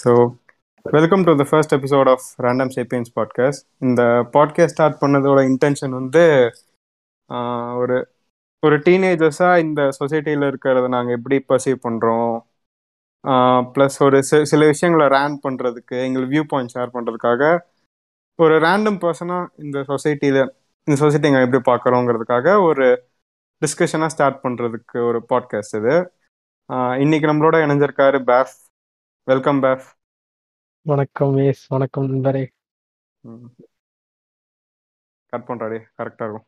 So welcome to the first episode of Random Sapiens podcast இந்த podcast start பண்ணதோட intention வந்து ஒரு ஒரு டீனேஜர்ஸாக இந்த சொசைட்டியில் இருக்கிறத நாங்கள் எப்படி பர்சீவ் பண்ணுறோம் ப்ளஸ் ஒரு சில விஷயங்களை ரேண்ட் பண்ணுறதுக்கு எங்களுக்கு வியூ பாயிண்ட் ஷேர் பண்ணுறதுக்காக ஒரு ரேண்டம் பர்சனாக இந்த சொசைட்டியில் இந்த சொசைட்டி எங்கள் எப்படி பார்க்குறோங்கிறதுக்காக ஒரு டிஸ்கஷனாக ஸ்டார்ட் பண்ணுறதுக்கு ஒரு பாட்காஸ்ட் இது. இன்னைக்கு நம்மளோட இணைஞ்சிருக்காரு பேஃப் வெல்கம் பேஃப் வணக்கம் எஸ் வணக்கம் நண்பரே. கட் பண்றாடி கரெக்டா இருக்கும்.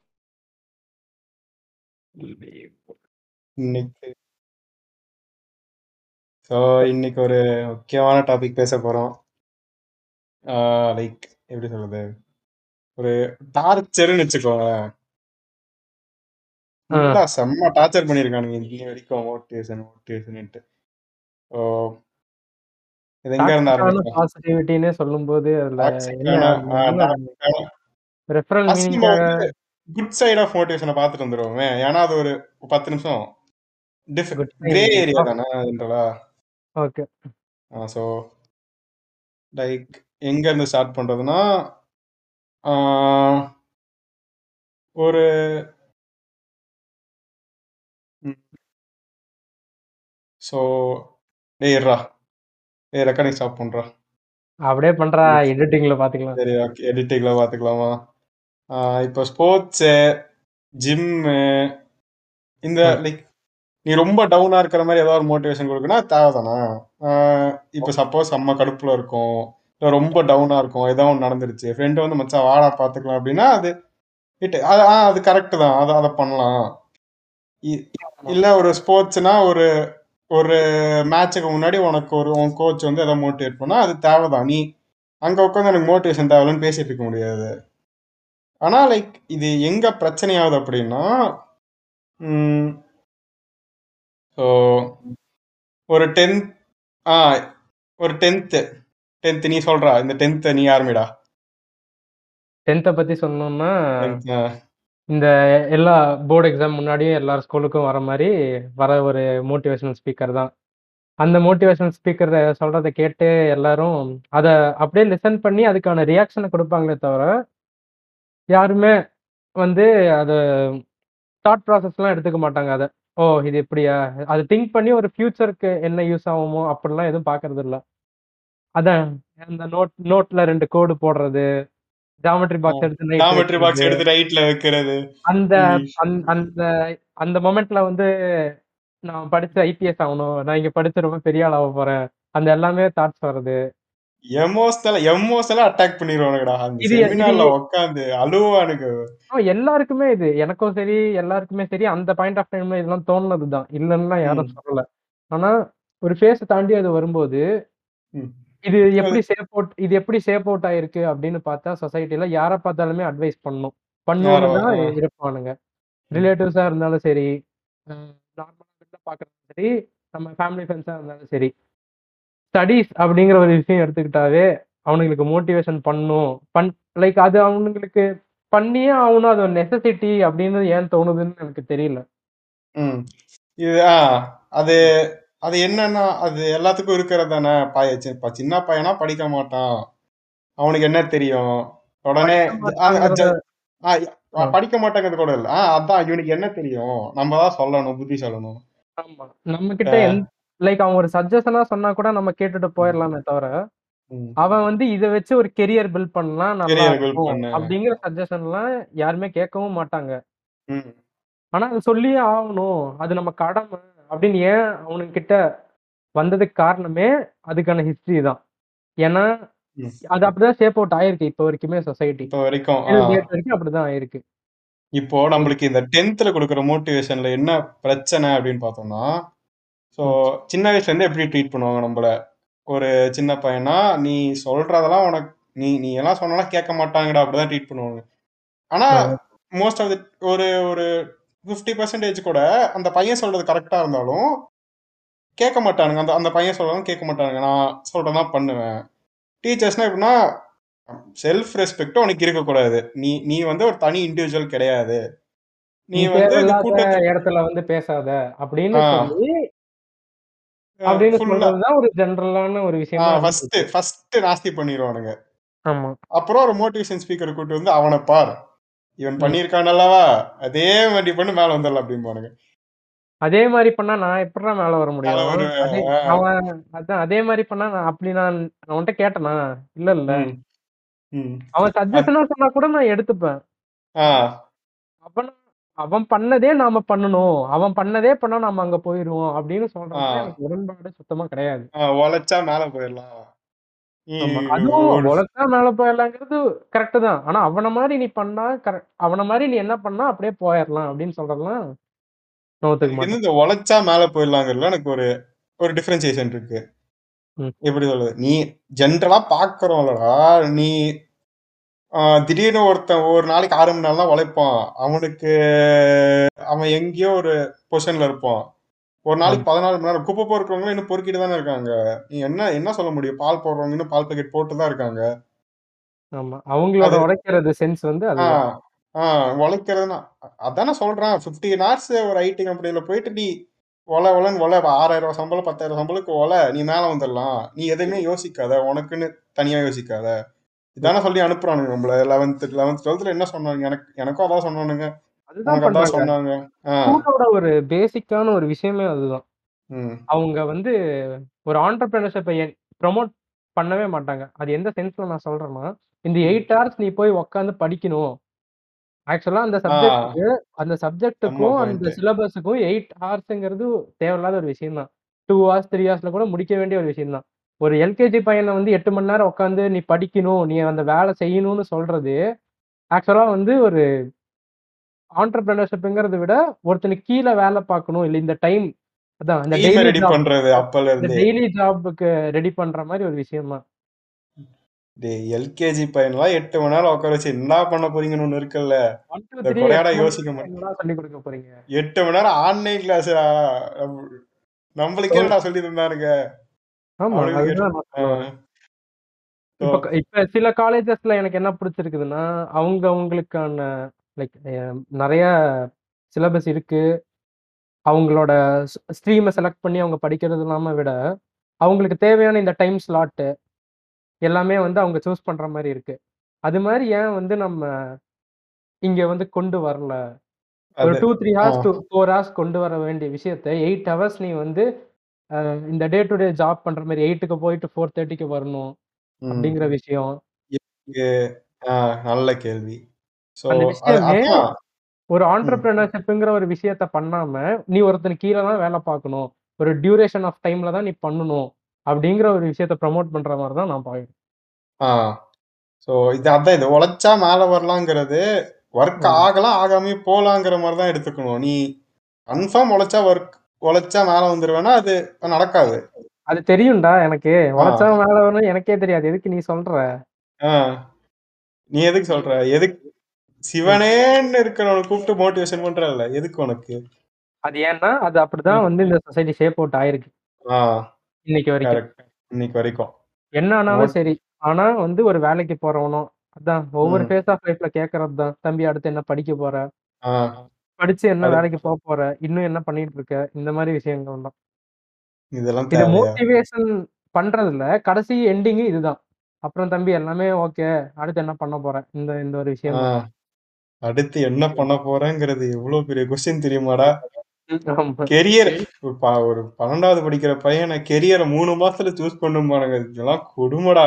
இன்னைக்கு ஸோ இன்னைக்கு ஒரு முக்கியமான டாபிக் பேச போறோம். லைக் எப்படி சொல்றது? ஒரு டார்ச்சர்னு வச்சுக்கோங்களேன். செம்ம டார்ச்சர் பண்ணியிருக்கானுங்க இன்னி வரைக்கும் மோட்டிவேஷன் மோட்டிவேஷன்ட்டு பாசிட்டிவிட்டின்னு சொல்லும்போது அதுல ரெஃபரல் குட் சைட் ஆஃப் மோட்டிவேஷனை பார்த்துட்டு வந்துருவோமே. ஏன்னா அது ஒரு பத்து நிமிஷம் டிஃப் Good side. கிரே ஏரியா தானே அதுன்றதா ஓகே ஸோ லைக் எங்க இருந்து ஸ்டார்ட் பண்றதுன்னா ஒரு ஸோ டேய் டேய் ரெக்கார்டிங் ஸ்டாப் பண்றா. அப்படியே பண்றா எடிட்டிங்ல பாத்துக்கலாம். சரி ஓகே எடிட்டிங்ல பார்த்துக்கலாமா ஆ, இப்போ ஸ்போர்ட்ஸு ஜிம்மு இந்த. லைக் நீ ரொம்ப டவுனா இருக்கிற மாதிரி ஏதாவது ஒரு மோட்டிவேஷன் கொடுக்குன்னா தேவைதானா? இப்போ சப்போஸ் அம்மா கடுப்புல இருக்கும் இல்லை ரொம்ப டவுனா இருக்கும் ஏதோ ஒன்று நடந்துருச்சு ஃப்ரெண்டு வந்து மச்சான் வாடா பார்த்துக்கலாம் அப்படின்னா அது இட் அது ஆ அது கரெக்டு தான் அதை அதை பண்ணலாம். இல்ல ஒரு ஸ்போர்ட்ஸ்னா ஒரு ஒரு மேட்சுக்கு முன்னாடி உனக்கு ஒரு உன் கோச் வந்து எதை மோட்டிவேட் பண்ணா அது தேவைதான். நீ அங்க உட்காந்து எனக்கு மோட்டிவேஷன் தேவையில்லைன்னு பேசிட்டு இருக்க முடியாது. ஆனா லைக் இது எங்க பிரச்சனையாகுது அப்படின்னா ஸோ ஒரு டென்த் ஆ ஒரு டென்த்து டென்த் நீ சொல்றா இந்த டென்த் நீ ஆரம்பிடா டென்த்தை பத்தி சொன்னோம்னா 10th, ஆ, இந்த எல்லா போர்டு எக்ஸாம் முன்னாடியும் எல்லா ஸ்கூலுக்கும் வர மாதிரி வர ஒரு மோட்டிவேஷனல் ஸ்பீக்கர் தான். அந்த மோட்டிவேஷனல் ஸ்பீக்கர் சொல்றதை கேட்டு எல்லாரும் அதை அப்படியே லிசன் பண்ணி அதுக்கான ரியாக்ஷனை கொடுப்பாங்களே தவிர யாருமே வந்து அதை தாட் ப்ராசஸ்லாம் எடுத்துக்க மாட்டாங்க. அதை ஓ இது இப்படியா? அதை திங்க் பண்ணி ஒரு ஃபியூச்சருக்கு என்ன யூஸ் ஆகுமோ அப்படிலாம் எதுவும் பார்க்கறது இல்லை அதான் அந்த நோட் நோட்டில் ரெண்டு கோடு போடுறது ஜாமெட்ரி பாக்ஸ் எடுத்து night ஜாமெட்ரி பாக்ஸ். எடுத்து ரைட்ல வைக்கிறது. அந்த. அந்த- அந்த மொமெண்ட்ல வந்து நான் படிச்சு ஐபிஎஸ் ஆகணும். நான் இங்க படிச்சு ரொம்ப பெரிய ஆள் ஆக போறேன். அந்த எல்லாமே தாட்ஸ் வருது எமோஷனல் எமோஷனலா அட்டாக் பண்ணிடுவானுங்கடா இது- செமினார்ல உட்காந்து அழுவானுங்க. எல்லாருக்குமே இது. எனக்கும் சரி எல்லாருக்குமே சரி அந்த பாயிண்ட் ஆஃப் டைம்ல இதெல்லாம் தோணுனதுதான் இல்லைன்னா யாரும். சொல்லல. ஆனா ஒரு ஃபேஸ் தாண்டி அது வரும்போது. இது எப்படி சேஃப் அவுட் இது எப்படி சேஃப் அவுட் ஆயிருக்கு அப்படின்னு பார்த்தா சொசைட்டில யாரை பார்த்தாலுமே அட்வைஸ் பண்ணும் ஆ. இருப்பானுங்க. ரிலேட்டிவ்ஸா இருந்தாலும் சரி நார்மலா பாக்குறதும் சரி நம்ம ஃபேமிலி ஃப்ரெண்ட்ஸா இருந்தாலும் சரி. ஸ்டடீஸ் அப்படிங்கிற ஒரு விஷயம் எடுத்துக்கிட்டாவே அவனுங்களுக்கு மோட்டிவேஷன் பண்ணும். பண் லைக் அது அவனுங்களுக்கு பண்ணியே ஆகணும். அது ஒரு நெசசிட்டி அப்படின்னு ஏன் தோணுதுன்னு எனக்கு தெரியல. ம். இது அது அது என்னன்னா அது எல்லாத்துக்கும் இருக்கிறது தானே. பய சி- சின்ன பையனா படிக்க மாட்டான். அவனுக்கு என்ன தெரியும்? உடனே படிக்க ஆ, ஆ, ஜ- ஆ, ஆ, ஆ. படிக்க மாட்டேங்கிறது கூட இல்ல. ஆ அதான் இவனுக்கு என்ன தெரியும்? நம்ம தான் சொல்லணும் புத்தி சொல்லணும். ஆமா. நம்ம கிட்ட லைக் அவன் ஒரு சஜஷனா சொன்னா கூட நம்ம கேட்டுட்டு போயிடலாமே தவிர ம். அவன் வந்து இதை வச்சு ஒரு கெரியர் பில்ட் பண்ணலாம் நல்லா Career build இருக்கும் பண்ணு. அப்படிங்கிற சஜஷன்லாம் யாருமே கேட்கவும் மாட்டாங்க. ம். ஆனா அது சொல்லியே ஆகணும். அது நம்ம கடமை. அப்படின்னு ஏன் அவனுங்க கிட்ட வந்ததுக்கு காரணமே அதுக்கான ஹிஸ்டரி தான். ஏன்னா. அது அப்படிதான் சேப் அவுட் ஆயிருக்கு இப்போ வரைக்குமே சொசைட்டி இப்போ. வரைக்கும் அப்படிதான் ஆயிருக்கு. இப்போ நம்மளுக்கு இந்த டென்த்ல கொடுக்குற மோட்டிவேஷன்ல என்ன பிரச்சனை அப்படின்னு பார்த்தோம்னா ஸோ சின்ன வயசுல இருந்து எப்படி ட்ரீட் பண்ணுவாங்க நம்மள? ஒரு சின்ன பையனா நீ சொல்றதெல்லாம் உனக்கு நீ நீ எல்லாம் சொன்னாலும் கேட்க மாட்டாங்கடா அப்படிதான் ட்ரீட் பண்ணுவாங்க. ஆனா மோஸ்ட் ஆஃப் த ஒரு ஒரு ஃபிஃப்டி பர்சன்டேஜ் கூட அந்த பையன் சொல்றது கரெக்டா இருந்தாலும் கேட்க மாட்டானுங்க. அந்த அந்த பையன் சொல்றதும் கேட்க மாட்டானுங்க. நான் சொல்றதான் பண்ணுவேன். டீச்சர்ஸ்னா எப்படின்னா செல்ஃப் ரெஸ்பெக்ட் உனக்கு இருக்கக்கூடாது. நீ நீ வந்து ஒரு தனி இண்டிவிஜுவல் கிடையாது. நீ வந்து இடத்துல வந்து பேசாத அப்படின்னு. சொல்லி அப்படின்னு சொல்றதுதான் ஒரு ஜெனரலான ஒரு விஷயமா ஃபர்ஸ்ட். ஃபர்ஸ்ட் நாஸ்தி பண்ணிடுவானுங்க ஆமா. அப்புறம் ஒரு மோட்டிவேஷன் ஸ்பீக்கர் கூட்டு வந்து அவனை பார். இவன். பண்ணியிருக்கான் அல்லவா அதே மாதிரி பண்ணி மேல வந்துடலாம் அப்படிம்பானுங்க அதே மாரி பண்ணா நான் எப்படிடா மேல வர முடியும்? அவன் அதான் அதே மாரி பண்ணா நான் அப்படி நான் உன்ட்ட கேட்டனா? இல்ல இல்ல. அவன் சஜஷனா சொன்னா கூட நான் எடுத்துப்பேன். அவன் அவன் பண்ணதே நாம பண்ணணும். அவன் பண்ணதே பண்ணா நாம அங்க போயிருவோம் அப்படின்னு எனக்கு உடன்பாடு சுத்தமா கிடையாது. உழைச்சா மேல போயிடலாம். அதுவும் மேல போயிரலாங்கிறது கரெக்ட் தான். ஆனா அவன மாரி நீ பண்ணா கரெக்ட் அவன மாரி நீ என்ன பண்ணா அப்படியே போயிரலாம் அப்படின்னு. வந்து இந்த உழைச்சா மேல போயிடலாங்கிறதுல எனக்கு ஒரு ஒரு டிஃபரன்சியேஷன் இருக்கு. எப்படி சொல்றது நீ ஜென்ரலா பாக்குறோம்லடா நீ திடீர்னு ஒருத்தன் ஒரு நாளைக்கு ஆறு மணி நேரம் தான் உழைப்பான் அவனுக்கு அவன் எங்கேயோ ஒரு பொசிஷன்ல இருப்பான் ஒரு நாளைக்கு. பதினாலு மணி நேரம். குப்பை பொறுக்கிறவங்க இன்னும் பொறுக்கிட்டு தானே இருக்காங்க. நீ என்ன என்ன சொல்ல முடியும்? பால் போடுறவங்க இன்னும் பால் பாக்கெட் போட்டு தான் இருக்காங்க. ஆமா. அவங்களோட அது உழைக்கிறது சென்ஸ் வந்து உழைக்கிறதுனா அதானே சொல்றேன். ஃபிஃப்டீன் ஹவர்ஸ் ஒரு ஐடி கம்பெனில போயிட்டு நீ ஒல ஒலன்னு ஒல ஆறாயிரம் ரூபாய் சம்பளம் பத்தாயிரம் சம்பளத்துக்கு ஒல நீ மேல வந்துடலாம். நீ எதையுமே யோசிக்காத. உனக்குன்னு தனியா யோசிக்காத. இதானே சொல்லி அனுப்புறானுங்க நம்மள லெவன்த் லெவன்த் டுவெல்த்ல என்ன சொன்னாங்க எனக்கு எனக்கும் அதான் சொன்னானுங்க. அதுதான். சொன்னாங்க ஸ்கூலோட ஒரு பேசிக்கான ஒரு விஷயமே அதுதான். அவங்க வந்து ஒரு ஆண்டர்பிரினர்ஷிப்பை ப்ரமோட் பண்ணவே மாட்டாங்க. அது எந்த சென்ஸ்ல நான் சொல்றேன்னா, இந்த. 8 ஹார்ஸ் நீ போய் உட்காந்து படிக்கணும். ஆக்சுவலா அந்த ஆ சப்ஜெக்ட்க்கு அந்த செம்ம சப்ஜெக்ட்டுக்கும் அந்த சிலபஸுக்கும் 8 ஹார்ஸ்ங்கிறது தேவையில்லாத ஒரு விஷயம் தான். 2 ஹார்ஸ் 3 ஹார்ஸ்ல கூட முடிக்க வேண்டிய ஒரு விஷயம் தான். ஒரு எல்கேஜி பையன வந்து 8 மணி நேரம் உட்காந்து நீ படிக்கணும், நீ அந்த வேலை செய்யணும்னு சொல்றது, ஆக்சுவலா வந்து ஒரு ஆண்டர்பிரினர்ஷிப்ங்கிறத விட ஒருத்தனுக்கு கீழ வேலை பார்க்கணும். இல்ல இந்த டைம் அதான் இந்த டெய்லி பண்றது அப்பல இருந்தே டெய்லி ஜாப்க்கு ரெடி பண்ற மாரி ஒரு விஷயம் எல்கேஜி பையன்லாம் எட்டு மணி நேரம் உட்கார வச்சு என்ன பண்ண போறீங்கன்னு ஒண்ணு இருக்குல்ல 1, 2, இந்த 3 கொடையாடா 8 மணி யோசிக்க மாட்டேன்? எட்டு மணி நேரம் ஆன்லைன் கிளாஸ் நம்மளுக்கு நான் சொல்ல வரேன். இப்ப க இப்ப சில காலேஜஸ்ல எனக்கு என்ன பிடிச்சிருக்குதுன்னா, அவங்க அவங்களுக்கான லைக் நெறைய சிலபஸ் இருக்கு. அவங்களோட ஸ்ட்ரீம செலக்ட் பண்ணி அவங்க படிக்கிறது இல்லாம விட, அவங்களுக்கு தேவையான இந்த டைம் ஸ்லாட்டு எல்லாமே வந்து அவங்க சூஸ் பண்ற மாரி இருக்கு. அது மாரி ஏன் வந்து நம்ம இங்க வந்து கொண்டு வரல? ஒரு அது 2, 3 ஆ ஹார்ஸ் டூ 4 ஹார்ஸ் கொண்டு வர வேண்டிய விஷயத்த 8 ஹவர்ஸ் நீ வந்து இந்த டே டு டே ஜாப் பண்ற மாரி 8க்கு போயிட்டு 4:30க்கு வரணும். ம் அப்படிங்கிற விஷயம். நல்ல கேள்வி ஒரு ஆண்டர்பிரினர்ஷிப்ங்கிற ஒரு விஷயத்த பண்ணாம, நீ ஒருத்தனுக்கு கீழ தான் வேலை பார்க்கணும். ஒரு டியூரேஷன் ஆஃப் டைம்ல தான் நீ பண்ணணும். அப்படிங்கிற ஒரு விஷயத்த ப்ரமோட் பண்ற மாரி தான் நான் பார்க்கிறேன். ஆ சோ இது அதான் இது உழைச்சா மேல வரலாங்கிறது ஒர்க். ஆகலாம் ஆகாமயே போலாங்கிற மாதிரி தான் எடுத்துக்கணும் நீ கன்ஃபார்ம் உழைச்சா ஒர்க் உழைச்சா மேல வந்துருவேன்னா அது நடக்காது அது தெரியும்டா எனக்கு. உழைச்சா மேல வரணும்னு எனக்கே தெரியாது. எதுக்கு நீ சொல்ற? ஆ நீ எதுக்கு சொல்ற எதுக்கு சிவனேன்னு இருக்கிறவனை கூப்பிட்டு மோட்டிவேஷன் பண்றல்ல எதுக்கு உனக்கு அது ஏன்னா, அது அப்படிதான். வந்து இந்த சொசைட்டி ஷேப் அவுட் ஆயிருக்கு. இன்னைக்கு வரைக்கும். இன்னைக்கு வரைக்கும் என்ன ஆனாலும் சரி. ஆனா வந்து ஒரு வேலைக்கு போறவனோ, அதான் ஒவ்வொரு ஃபேஸ் ஆஃப் லைஃப்ல கேட்கறது தான். தம்பி அடுத்து என்ன படிக்க போற? படிச்சு என்ன வேலைக்கு போ போற? இன்னும் என்ன பண்ணிட்டு இருக்க? இந்த மாரி விஷயங்கள் தான். இதெல்லாம் இது மோட்டிவேஷன் பண்றதுல கடைசி எண்டிங் இதுதான். அப்புறம் தம்பி எல்லாமே ஓகே. அடுத்து என்ன பண்ண போற? இந்த இந்த ஒரு விஷயம். அடுத்து என்ன பண்ண போறேங்கிறது எவ்வளவு பெரிய கொஸ்டின் தெரியுமாடா. கெரியர் ஒரு பன்னெண்டாவது படிக்கிற பையனை கெரியரை மூணு மாசத்துல சூஸ் பண்ணும்பானுங்க. இதெல்லாம் கொடுமைடா.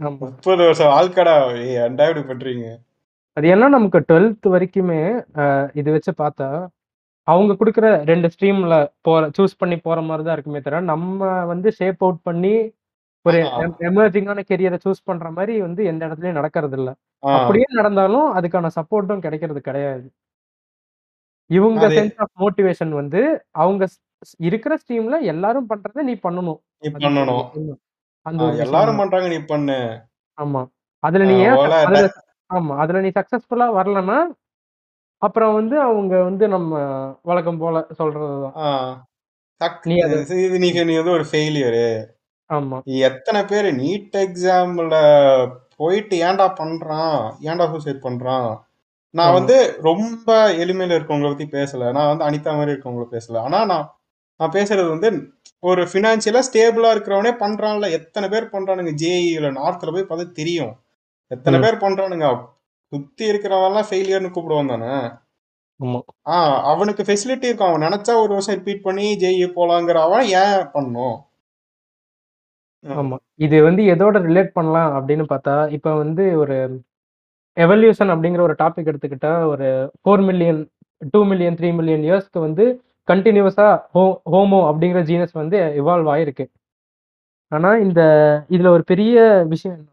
முப்பது வருஷம் ஏய் ஏன்டா இப்படி பண்றீங்க? அது ஏன்னா நமக்கு 12th வரைக்குமே இது வச்சு பார்த்தா, அவங்க குடுக்குற 2 ஸ்ட்ரீம்ல போற சூஸ் பண்ணி போற மாரி தான் இருக்குமே தவிர, நம்ம வந்து ஷேப் அவுட் பண்ணி ஒரு எமர்ஜிங்கான கெரியர சூஸ் பண்ற மாரி வந்து எந்த இடத்துலயும் நடக்கறதில்ல. ஆ அப்படியே நடந்தாலும் அதுக்கான சப்போர்ட்டும் கிடைக்கிறது கிடையாது. இவங்க சென்ஸ் ஆஃப் மோட்டிவேஷன் வந்து அவங்க இருக்கிற ஸ்ட்ரீம்ல எல்லாரும் பண்றத நீ பண்ணணும். நீ பண்ணணும். அந்த எல்லாரும். பண்றாங்க நீ பண்ணு ஆமா. அதுல நீ ஆமா. அதுல நீ சக்சஸ்ஃபுல்லா வரலன்னா, அப்புறம் வந்து அவங்க வந்து நம்ம வழக்கம் போல சொல்றது தான். ஆ, சக்- நீ அத இது நீ நீ வந்து ஒரு ஃபெயிலியரு ஆமா. எத்தனை பேர் நீட் எக்ஸாம்ல போயிட்டு ஏன்டா பண்றான்? ஏன்டா சூசைட் பண்றான்? நான் ஆமா. வந்து ரொம்ப எளிமையில இருக்கவங்கள பத்தி பேசல. நான் வந்து அனிதா மாதிரி இருக்கவங்கள பேசல. ஆனா நான் நான் பேசுறது வந்து ஒரு ஃபினான்ஷியலா ஸ்டேபிளா இருக்கிறவனே பண்றான்ல. எத்தனை பேர் பண்றானுங்க? ஜேஇல நார்த்ல போய் பார்த்தா தெரியும். எத்தனை ம். பேர் பண்றானுங்க? சுத்தி இருக்கிறவன் எல்லாம் ஃபெயிலியர்னு கூப்பிடுவான் தானே? ஆமா. ஆஹ் அவனுக்கு ஃபெசிலிட்டி இருக்கும். அவன் நினைச்சா ஒரு வருஷம் ரிப்பீட் பண்ணி ஜெயி போலாங்கிற அவன் ஏன் பண்ணும் ஆமா. இது வந்து எதோட ரிலேட் பண்ணலாம் அப்படின்னு பார்த்தா இப்போ வந்து ஒரு எவல்யூஷன் அப்படிங்கிற ஒரு டாபிக் எடுத்துக்கிட்டா ஒரு four million two million three million இயர்ஸ்க்கு வந்து கண்டினியூஸா ஹோ ஹோமோ அப்படிங்கிற ஜீனஸ் வந்து இவால்வ் ஆயிருக்கு. ஆனா இந்த இதுல ஒரு பெரிய விஷயம் என்ன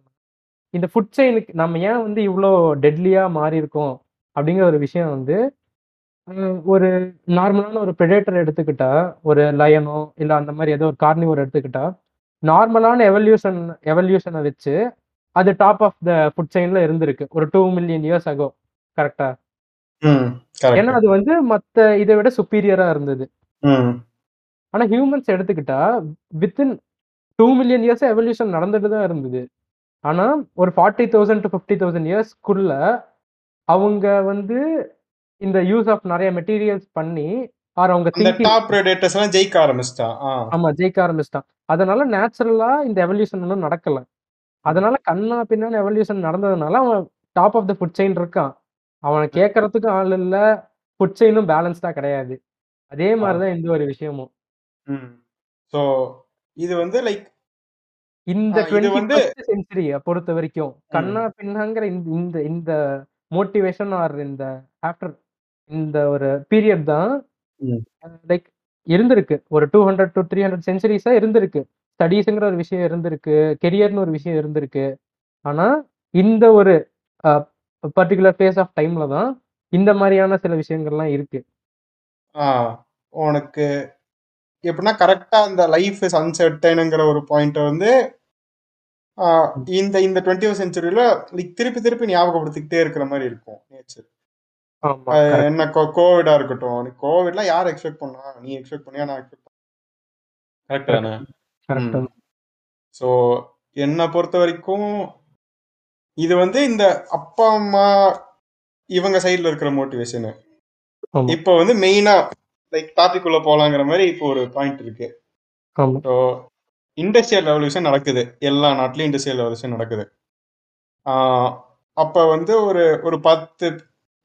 இந்த ஃபுட் செயினுக்கு நம்ம ஏன் வந்து இவ்வளோ டெட்லியா மாறி இருக்கோம் அப்படிங்கிற ஒரு விஷயம் வந்து ஒரு நார்மலான ஒரு ப்ரெடேட்டர் எடுத்துக்கிட்டா ஒரு லயனோ இல்லை அந்த மாதிரி ஏதோ ஒரு கார்னிவர் எடுத்துக்கிட்டா நார்மலான எவல்யூஷன் எவல்யூஷனை வச்சு அது டாப் ஆஃப் த ஃபுட் செயின்ல இருந்திருக்கு. ஒரு டூ மில்லியன் இயர்ஸ் ஆகோ கரெக்டா ஏன்னா அது வந்து மத்த இதை விட சுப்பீரியரா இருந்தது. ஆனா ஹியூமன்ஸ் எடுத்துக்கிட்டா within two million years evolution நடந்துட்டு தான் இருந்தது. ஆனா ஒரு forty thousand to fifty thousand இயர்ஸ்க்குள்ள அவங்க வந்து இந்த யூஸ் ஆஃப் நிறைய மெட்டீரியல்ஸ் பண்ணி ஆர் அவங்க திங்கிங் டாப் ப்ரெடேட்டர்ஸ் எல்லாம் ஜெயிக்க ஆரம்பிச்சிட்டான். ஆமா ஜெயிக்க ஆரம்பிச்சிட்டான். அதனால நேச்சுரலா இந்த எவல்யூஷன் ஒன்றும் நடக்கல. அதனால கண்ணா பின்னான்னு எவல்யூஷன் நடந்ததுனால அவன் top of the food chain இருக்கான். அவனை கேட்கறதுக்கு ஆள் இல்ல ஃபுட் செயினும் பேலன்ஸ்டா கிடையாது. அதே மாதிரிதான் இந்த ஒரு விஷயமும். ஸோ இது வந்து லைக் இந்த வந்து செஞ்சுரிய பொறுத்த வரைக்கும் கண்ணா பின்னாங்கிற இந்த இந்த இந்த மோட்டிவேஷன் ஆர் இந்த ஆஃப்டர் இந்த ஒரு பீரியட் தான் ம். லைக் இருந்திருக்கு. ஒரு two hundred to three hundred சென்ச்சுரிஸா இருந்திருக்கு. ஸ்டடீஸுங்கிற ஒரு விஷயம் இருந்திருக்கு. கெரியர்னு ஒரு விஷயம் இருந்திருக்கு. ஆனா இந்த ஒரு பர்டிகுலர் ஃபேஸ் ஆஃப் டைம்ல தான் இந்த மாதிரியான சில விஷயங்கள்லாம் இருக்கு. ஆ உனக்கு எப்படின்னா கரெக்டா அந்த லைஃப் இஸ் அன்சர்டனுங்கிற ஒரு பாயிண்ட் வந்து ஆ, இந்த இந்த டுவெண்ட்டி செஞ்சுரியில லைக் திருப்பி திருப்பி ஞாபகப்படுத்திக்கிட்டே இருக்கிற மாதிரி இருக்கும் நேச்சர். ஆமா correct. என்ன கோவிடா இருக்கட்டும். நீ கோவிட்லாம் யார் எக்ஸ்பெக்ட் பண்ணா? நீ எக்ஸ்பெக்ட் பண்ணியா? நான் எக்ஸ்பெக்ட் கரெக்ட் தானே. ஸோ என்னை பொறுத்த வரைக்கும் இது வந்து இந்த அப்பா அம்மா இவங்க சைடுல இருக்கிற மோட்டிவேஷனு இப்போ வந்து மெயினா லைக் டாபிக் உள்ள போலாங்கிற மாதிரி இப்போ ஒரு பாயிண்ட் இருக்கு. ஆமா. ஸோ இண்டஸ்ட்ரியல் ரெவல்யூஷன் நடக்குது. எல்லா நாட்டிலையும் இண்டஸ்ட்ரியல் ரெவல்யூஷன் நடக்குது. ஆஹ் அப்ப வந்து ஒரு ஒரு பத்து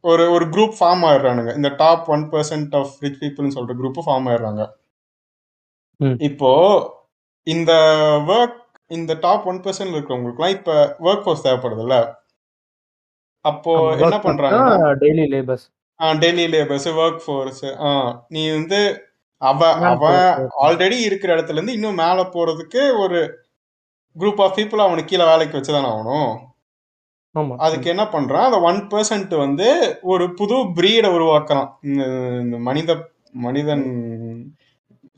ஒரு ஒரு குரூப் ஃபார்ம் ஆயிடுறானுங்க. இந்த top one percent of rich பீப்புள்னு சொல்ற குரூப் ஃபார்ம் ஆயிடுறாங்க. இப்போ இந்த ஒர்க் இந்த டாப் ஒன் பர்சன்ட் இருக்கிறவங்களுக்குலாம் இப்ப ஒர்க் ஃபோர்ஸ் தேவைப்படுதுல்ல? அப்போ என்ன பண்றாங்கன்னா daily labours daily labours work force நீ வந்து அவ அவன் போறது. ஆல்ரெடி இருக்கிற இடத்துல இருந்து இன்னும் மேல போறதுக்கு ஒரு குரூப் ஆஃப் பீப்புள் அவனுக்கு கீழே வேலைக்கு வச்சுதானே ஆகணும்? அதுக்கு என்ன பண்றான்? அந்த ஒன் பர்சன்ட் வந்து ஒரு புது பிரீடை உருவாக்குறான். இந்த மனித மனிதன்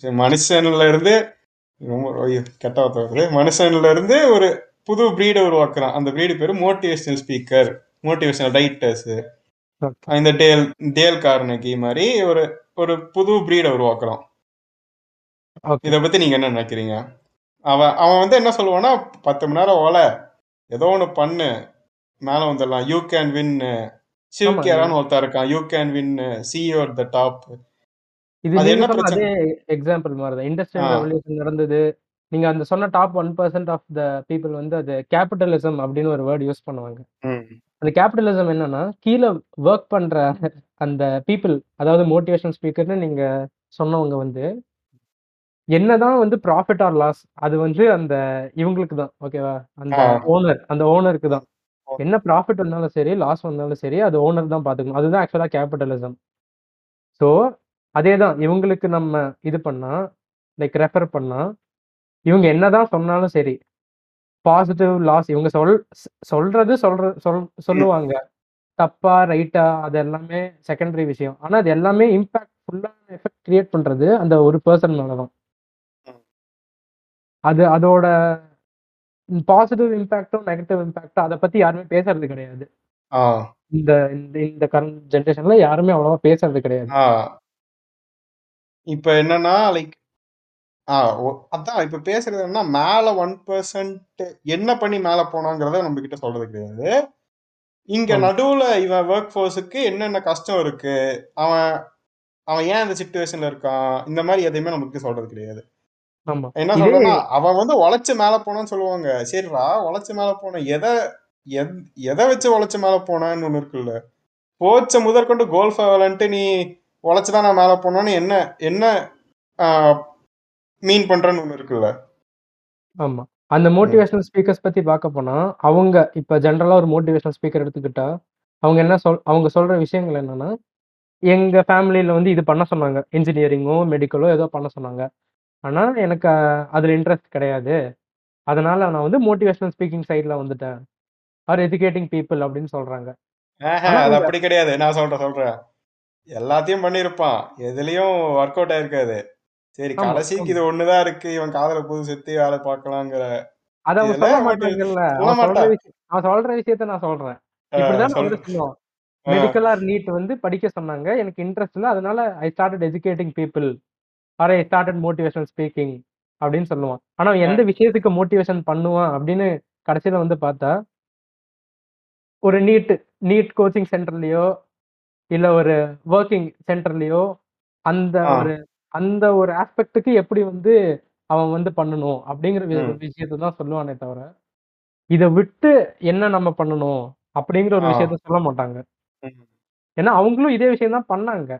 மனுஷன்ல இருந்து ரொம்ப கெட்ட வார்த்தை வருது. மனுஷன்ல இருந்து ஒரு புது பிரீடை உருவாக்குறான். அந்த பிரீடு பேரு மோட்டிவேஷனல் ஸ்பீக்கர் மோட்டிவேஷனல் ரைட்டர்ஸ். இந்த டேல் டேல் கார்னகி மாதிரி ஒரு ஒரு புது பிரீடை உருவாக்குறான். Okay. இத பத்தி நீங்க என்ன நினைக்கிறீங்க? அவன் அவன் வந்து என்ன சொல்லுவான்னா பத்து மணி நேரம் ஓல. ஏதோ ஒண்ணு பண்ணு. மேல வந்துடலாம். யூ கேன் வின் சிவ் ஆமா. கேரான்னு ஒருத்தன் இருக்கான். You can win CEO the top இது என்ன பிரச்சனை? எக்ஸாம்பிள் மாதிரி தான் இண்டஸ்ட்ரியல். ரெவல்யூஷன் நடந்தது. நீங்க அந்த சொன்ன top one percent of the people வந்து அது கேபிட்டலிசம் அப்படின்னு ஒரு வேர்ட் யூஸ் பண்ணுவாங்க. அந்த கேபிட்டலிசம் என்னன்னா கீழே ஒர்க் பண்ற அந்த பீப்புள் அதாவது மோட்டிவேஷன் ஸ்பீக்கர்னு நீங்க சொன்னவங்க வந்து என்னதான் வந்து ப்ராஃபிட் ஆர் லாஸ் அது வந்து அந்த இவங்களுக்கு தான் ஓகேவா அந்த. ஓனர் அந்த ஓனருக்கு தான் என்ன ப்ராஃபிட் வந்தாலும் சரி லாஸ் வந்தாலும் சரி அது ஓனர் தான் பார்த்துக்கணும் அதுதான் ஆக்சுவலாக கேபிட்டலிசம் ஸோ அதே தான் இவங்களுக்கு நம்ம இது பண்ணா லைக் ரெஃபர் பண்ணா இவங்க என்னதான் சொன்னாலும் சரி பாசிட்டிவ் லாஸ் இவங்க சொல் சொல்றது சொல்ற சொல் சொல்லுவாங்க. தப்பா ரைட்டா அது எல்லாமே செகண்டரி விஷயம். ஆனா அது எல்லாமே இம்பாக்ட் ஃபுல்லான எஃபெக்ட் கிரியேட் பண்றது அந்த ஒரு பர்சன் மேல தான் ம். அது அதோட பாசிட்டிவ் இம்பாக்டும் நெகட்டிவ் இம்பாக்டும் அதை பத்தி யாருமே பேசுறது கிடையாது. ஆ. இந்த இந்த இந்த கரண்ட் ஜென்ரேஷன்ல யாருமே அவ்வளவா பேசுறது கிடையாது. இப்ப என்னன்னா லைக் அதான் இப்ப பேசுறது என்ன மேல ஒன் பர்சன்ட் என்ன பண்ணி மேல போனாங்கிறத நம்ம கிட்ட சொல்றது கிடையாது. இங்க. நடுவுல இவன் ஒர்க் ஃபோர்ஸுக்கு என்னென்ன கஷ்டம் இருக்கு? அவன் அவன் ஏன் இந்த சுச்சுவேஷன்ல இருக்கான்? இந்த மாதிரி எதையுமே நமக்கு சொல்றது கிடையாது. என்ன இதே சொல்றேன்னா அவன் வந்து உழைச்சு மேல போனான்னு சொல்லுவாங்க. சரிடா உழைச்சு மேல போன எதை எத்- வச்சு உழைச்சு மேல போனான்னு ஒண்ணு இருக்குல்ல. கோச்சை முதற்கொண்டு கோல்ஃபை விளையாண்டு நீ உழைச்சுதான் நான் மேல போனோன்னு என்ன என்ன மீன் பண்றேன்னு ஒண்ணு இருக்குல்ல. ஆமா. அந்த மோட்டிவேஷனல் ஸ்பீக்கர்ஸ் பத்தி பார்க்க போனா அவங்க இப்ப ஜென்ரலா ஒரு மோட்டிவேஷனல் ஸ்பீக்கர் எடுத்துக்கிட்டா அவங்க என்ன சொல் அவங்க சொல்ற விஷயங்கள் என்னன்னா எங்க ஃபேமிலியில வந்து இது பண்ண சொன்னாங்க. இன்ஜினியரிங்கோ மெடிக்கலோ ஏதோ பண்ண சொன்னாங்க. ஆனா எனக்கு அதுல இன்ட்ரெஸ்ட் கிடையாது. அதனால நான் வந்து மோட்டிவேஷனல் ஸ்பீக்கிங் சைட்ல வந்துட்டேன். ஆர் எஜுகேட்டிங் பீப்புள் அப்படின்னு சொல்றாங்க. அது அப்படி கிடையாது. நான் சொல்றேன் சொல்றேன் எல்லாத்தையும் பண்ணியிருப்பான். எதுலயும் ஒர்க் அவுட் ஆயிருக்காது. சரி கடைசிக்கு இது ஒண்ணுதான் இருக்கு. இவன் காதல புது சுத்தி வேலை பார்க்கலாங்கிற. அது அவன் சொல்ல மாட்டாங்கல்ல அவன் சொல்ற விஷயத்த நான் சொல்றேன். இப்படிதான் சொல் அவரு சொல்லுவான் ஆஹ் மெடிக்கல் ஆர் நீட் வந்து படிக்க சொன்னாங்க. எனக்கு இன்ட்ரெஸ்ட் இல்லை. அதனால I started educating people or I started motivational speaking அப்படின்னு சொல்லுவான். ஆனா எந்த விஷயத்துக்கு மோட்டிவேஷன் பண்ணுவான் அப்படின்னு கடைசியில வந்து பார்த்தா ஒரு நீட் நீட் கோச்சிங் சென்டர்லயோ இல்ல ஒரு ஒர்க்கிங் சென்டர்லயோ அந்த ஒரு அந்த ஒரு ஆஸ்பெக்ட்டுக்கு எப்படி வந்து அவன் வந்து பண்ணணும் அப்படிங்கிற விஷயத்தை தான் சொல்லுவானே தவிர இதை விட்டு என்ன நம்ம பண்ணணும் அப்படிங்கிற ஒரு விஷயத்த சொல்ல மாட்டாங்க. ஏன்னா அவங்களும் இதே விஷயம் தான் பண்ணாங்க.